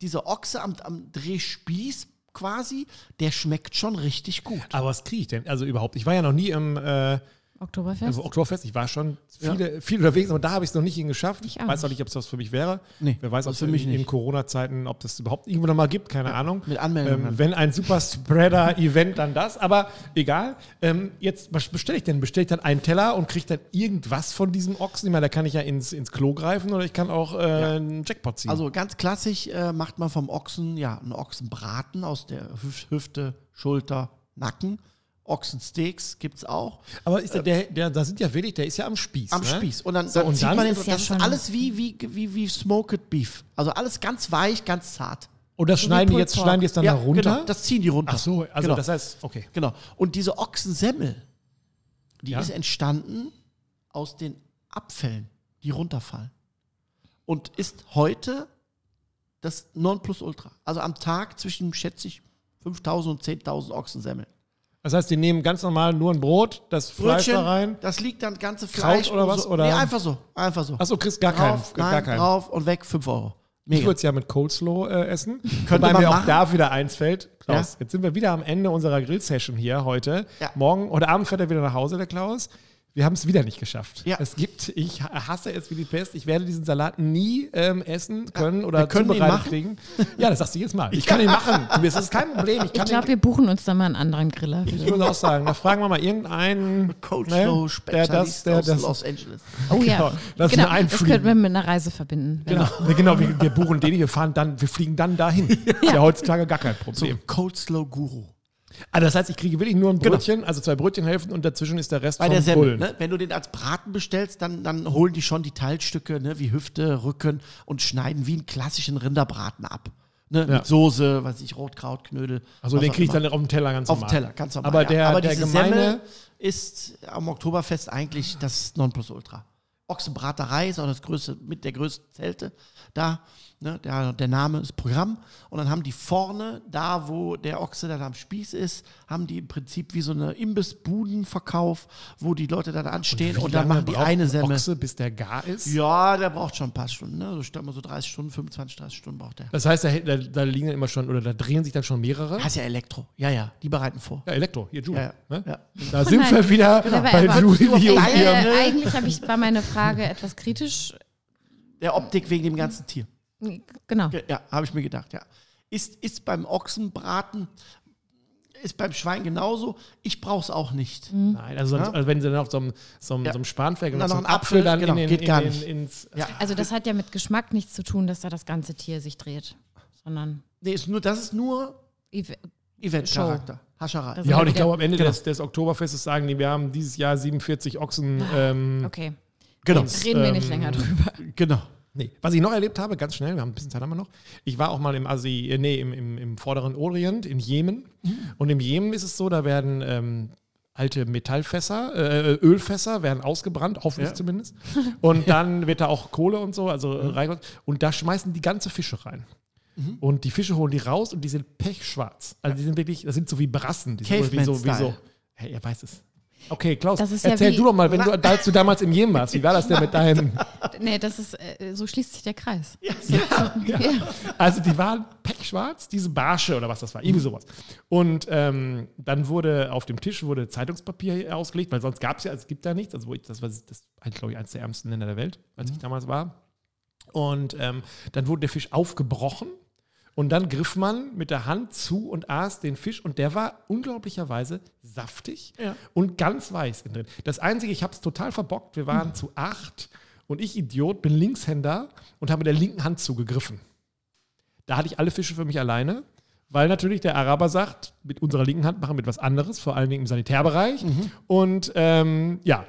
dieser Ochse am, am Drehspieß quasi, der schmeckt schon richtig gut. Aber was kriege ich denn? Also überhaupt. Ich war ja noch nie im äh, Oktoberfest. also Oktoberfest. Ich war schon viele, viel unterwegs, aber da habe ich es noch nicht hingeschafft. Ich weiß auch nicht. ob es was für mich wäre. Nee, Wer weiß, ob es für in, mich nicht. in Corona-Zeiten, ob das überhaupt irgendwo noch mal gibt, keine Ahnung. mit Anmeldung dann. Ähm, wenn ein Superspreader-Event, dann das. Aber egal. Ähm, jetzt, was bestelle ich denn? Bestelle ich dann einen Teller und kriege dann irgendwas von diesem Ochsen? Ich meine, da kann ich ja ins, ins Klo greifen oder ich kann auch äh, einen Jackpot ziehen. Also ganz klassisch äh, macht man vom Ochsen ja einen Ochsenbraten aus der Hüf Hüfte, Schulter, Nacken. Ochsensteaks gibt es auch. aber ist der, der, der, da sind ja wirklich, der ist ja am Spieß. Am ne? Spieß. Und dann, So, dann und zieht dann man den, ist das ja ist schon- alles wie, wie, wie, wie Smoked Beef. Also alles ganz weich, ganz zart. Und das schneiden die jetzt, Pork. schneiden die jetzt dann ja, da runter? Genau, das ziehen die runter. Ach so, also genau. das heißt, okay. Genau. Und diese Ochsensemmel, die Ja. ist entstanden aus den Abfällen, die runterfallen. Und ist heute das Nonplusultra. Also am Tag zwischen, schätze ich, 5000 und 10.000 Ochsensemmeln. Das heißt, die nehmen ganz normal nur ein Brot, das Fleisch Brötchen, da rein. das liegt dann ganze Kraut Fleisch oder und was, So. oder? Nee, einfach so, einfach so. Achso, kriegst gar keinen. drauf, gar nein, keinen. drauf und weg, 5 Euro. Ich Mega. würde es ja mit Coleslaw äh, essen. Könnte Wobei man mir auch machen. da wieder eins fällt. Klaus, Ja. jetzt sind wir wieder am Ende unserer Grill-Session hier heute. Ja. Morgen oder Abend fährt er wieder nach Hause, der Klaus. Wir haben es wieder nicht geschafft. Ja. Es gibt, ich hasse es wie die Pest. Ich werde diesen Salat nie ähm, essen können oder wir können ihn zubereitet machen. kriegen. Ja, das sagst du jetzt mal. Ich kann ihn machen. Das ist kein Problem. Ich ich glaube, wir buchen uns dann mal einen anderen Griller. ich würde auch sagen, da fragen wir mal irgendeinen, Coleslaw ne, der das, der aus das, Los Angeles. Oh Genau, ja, genau, ihn das könnten wir mit einer Reise verbinden. Genau, genau wir, wir buchen den, wir fahren dann, wir fliegen dann dahin. Ist ja heutzutage gar kein So, Problem. Coleslaw-Guru. Also das heißt, ich kriege wirklich nur ein Brötchen, also zwei Brötchenhälften und dazwischen ist der Rest Bei vom der Semmel, Bullen. ne? wenn du den als Braten bestellst, dann, dann holen die schon die Teilstücke, ne? wie Hüfte, Rücken und schneiden wie einen klassischen Rinderbraten ab. Ne? Ja. Mit Soße, weiß ich, Rotkraut, Knödel. Also den kriege ich dann auf dem Teller ganz auf dem normal. Teller, ganz normal. Aber ja. der, Aber der gemeine, Semmel ist am Oktoberfest eigentlich das Nonplusultra. Ochsenbraterei ist auch das größte, mit der größten Zelte da. Ne, der, der Name ist Programm. Und dann haben die vorne, da wo der Ochse dann am Spieß ist, haben die im Prinzip wie so eine Imbissbudenverkauf, wo die Leute dann anstehen wie und, dann machen die eine ein Semmel. Ochse, bis der gar ist. Ja, der braucht schon ein paar Stunden. Ne? So stellen wir so 30 Stunden, 25, 30 Stunden braucht der. Das heißt, da, da, da liegen dann immer schon, oder da drehen sich dann schon mehrere. Heißt ja Elektro. Ja, ja, die bereiten vor. Ja, Elektro, hier Julie. Ja, ja. Ne? Ja. Da sind nein. wir wieder Genau. bei Julie und. Äh, eigentlich habe ich, war meine Frage etwas kritisch. Der Optik wegen dem ganzen Tier. Genau. Ja, habe ich mir gedacht, ja. Ist, ist beim Ochsenbraten, ist beim Schwein genauso. Ich brauche es auch nicht. Nein, also, sonst, Ja. also wenn sie dann auf so einem, so einem, Ja. so einem Spanferkel dann so noch einen einen Apfel Apfel, dann genau, in den, geht in gar den, nicht. ins. Ja. Also das hat ja mit Geschmack nichts zu tun, dass da das ganze Tier sich dreht, sondern Nee, ist nur, das ist nur Ev- Event-Charakter. Hascherei. Ja, und ich Genau. glaube, am Ende des, des Oktoberfestes sagen die, wir haben dieses Jahr 47 Ochsen. Ähm, okay. Genau. Reden wir nicht ähm, länger drüber. Genau. Nee. Was ich noch erlebt habe, ganz schnell, wir haben ein bisschen Zeit haben wir noch. Ich war auch mal im Asi, äh, nee, im, im, im vorderen Orient, in Jemen. Und im Jemen ist es so, da werden ähm, alte Metallfässer, äh, Ölfässer werden ausgebrannt, hoffentlich Ja. zumindest. Und dann wird da auch Kohle und so, also äh, rein. Und da schmeißen die ganze Fische rein. Und die Fische holen die raus und die sind pechschwarz. Also die sind wirklich, das sind so wie Brassen. Die sind so wie so, wie so. Hey, er weiß es. Okay, Klaus, ja erzähl wie- du doch mal, wenn du, als du damals im Jemen warst, wie war das denn mit deinem Nee, das ist, äh, so schließt sich der Kreis. Ja, Ja. Also die waren pechschwarz, diese Barsche oder was das war, irgendwie sowas. Und ähm, dann wurde auf dem Tisch wurde Zeitungspapier ausgelegt, weil sonst gab es ja, also es gibt da nichts. Also ich, das war das eigentlich, glaube ich, eines der ärmsten Länder der Welt, als ich damals war. Und ähm, dann wurde der Fisch aufgebrochen und dann griff man mit der Hand zu und aß den Fisch und der war unglaublicherweise saftig Ja. und ganz weiß innen drin. Das Einzige, ich habe es total verbockt, wir waren zu acht und ich, Idiot, bin Linkshänder und habe mit der linken Hand zugegriffen. Da hatte ich alle Fische für mich alleine, weil natürlich der Araber sagt, mit unserer linken Hand machen wir etwas anderes, vor allen Dingen im Sanitärbereich. Und ähm, ja,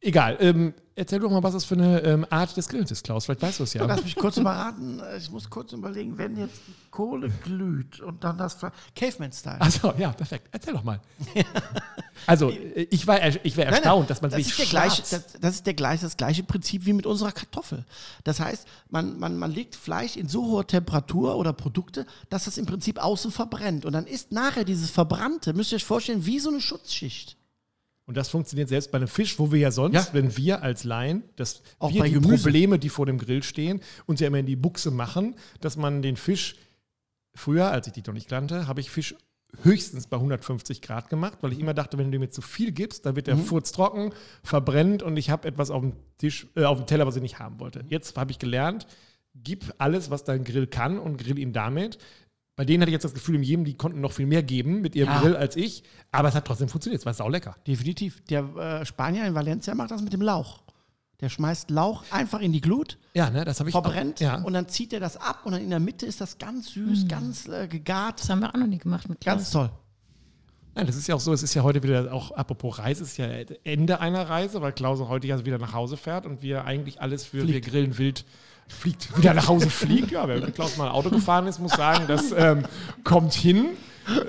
egal. Ähm, erzähl doch mal, was das für eine ähm, Art des Grillens ist, Klaus. Vielleicht weißt du es ja. Lass mich kurz überraten. Ich muss kurz überlegen, wenn jetzt die Kohle glüht und dann das Caveman-Style. Achso, ja, perfekt. Erzähl doch mal. Also, äh, ich war ich wäre Nein, nein, erstaunt, dass man das sich ist der gleiche, das, das ist der gleiche, das gleiche Prinzip wie mit unserer Kartoffel. Das heißt, man, man, man legt Fleisch in so hoher Temperatur oder Produkte, dass das im Prinzip außen verbrennt. Und dann ist nachher dieses Verbrannte, müsst ihr euch vorstellen, wie so eine Schutzschicht. Und das funktioniert selbst bei einem Fisch, wo wir ja sonst, Ja. wenn wir als Laien, dass Auch wir bei die Gemüse. Probleme, die vor dem Grill stehen, uns ja immer in die Buchse machen, dass man den Fisch früher, als ich dich noch nicht kannte, habe ich Fisch höchstens bei 150 Grad gemacht, weil ich immer dachte, wenn du mir zu viel gibst, dann wird der Mhm. Furz trocken, verbrennt und ich habe etwas auf dem Tisch, äh, auf dem Teller, was ich nicht haben wollte. Jetzt habe ich gelernt, gib alles, was dein Grill kann und grill ihn damit. Bei denen hatte ich jetzt das Gefühl, in jedem, die konnten noch viel mehr geben mit ihrem Ja. Grill als ich, aber es hat trotzdem funktioniert, es war saulecker. Definitiv. Der äh, Spanier in Valencia macht das mit dem Lauch. Der schmeißt Lauch einfach in die Glut, Ja, ne, das habe ich verbrennt Auch, ja. und dann zieht er das ab und dann in der Mitte ist das ganz süß, ganz äh, gegart. Das haben wir auch noch nie gemacht mit Klaus. Ganz toll. Nein, das ist ja auch so, es ist ja heute wieder auch, apropos Reise, es ist ja Ende einer Reise, weil Klaus heute ja wieder nach Hause fährt und wir eigentlich alles für wir grillen wild fliegt, wieder nach Hause fliegt. Ja, wer mit Klaus mal Auto gefahren ist, muss sagen, das ähm, kommt hin.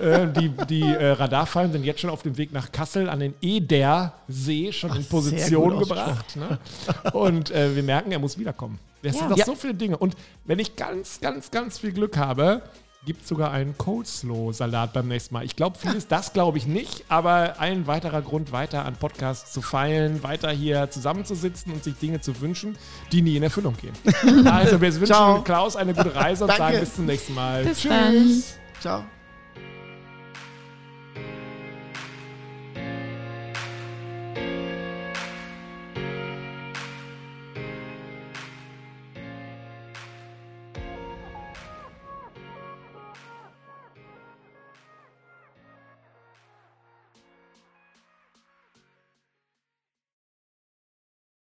Äh, die die äh, Radarfallen sind jetzt schon auf dem Weg nach Kassel an den Eder-See schon in sehr Position gebracht. Ne? Und äh, wir merken, er muss wiederkommen. Es Ja. sind noch Ja. so viele Dinge. Und wenn ich ganz, ganz, ganz viel Glück habe, gibt es sogar einen Coleslaw-Salat beim nächsten Mal. Ich glaube, vieles, das glaube ich nicht, aber ein weiterer Grund, weiter an Podcasts zu feilen, weiter hier zusammenzusitzen und sich Dinge zu wünschen, die nie in Erfüllung gehen. also, wir wünschen Ciao. Klaus eine gute Reise und Danke. sagen bis zum nächsten Mal. Bis dann. Ciao.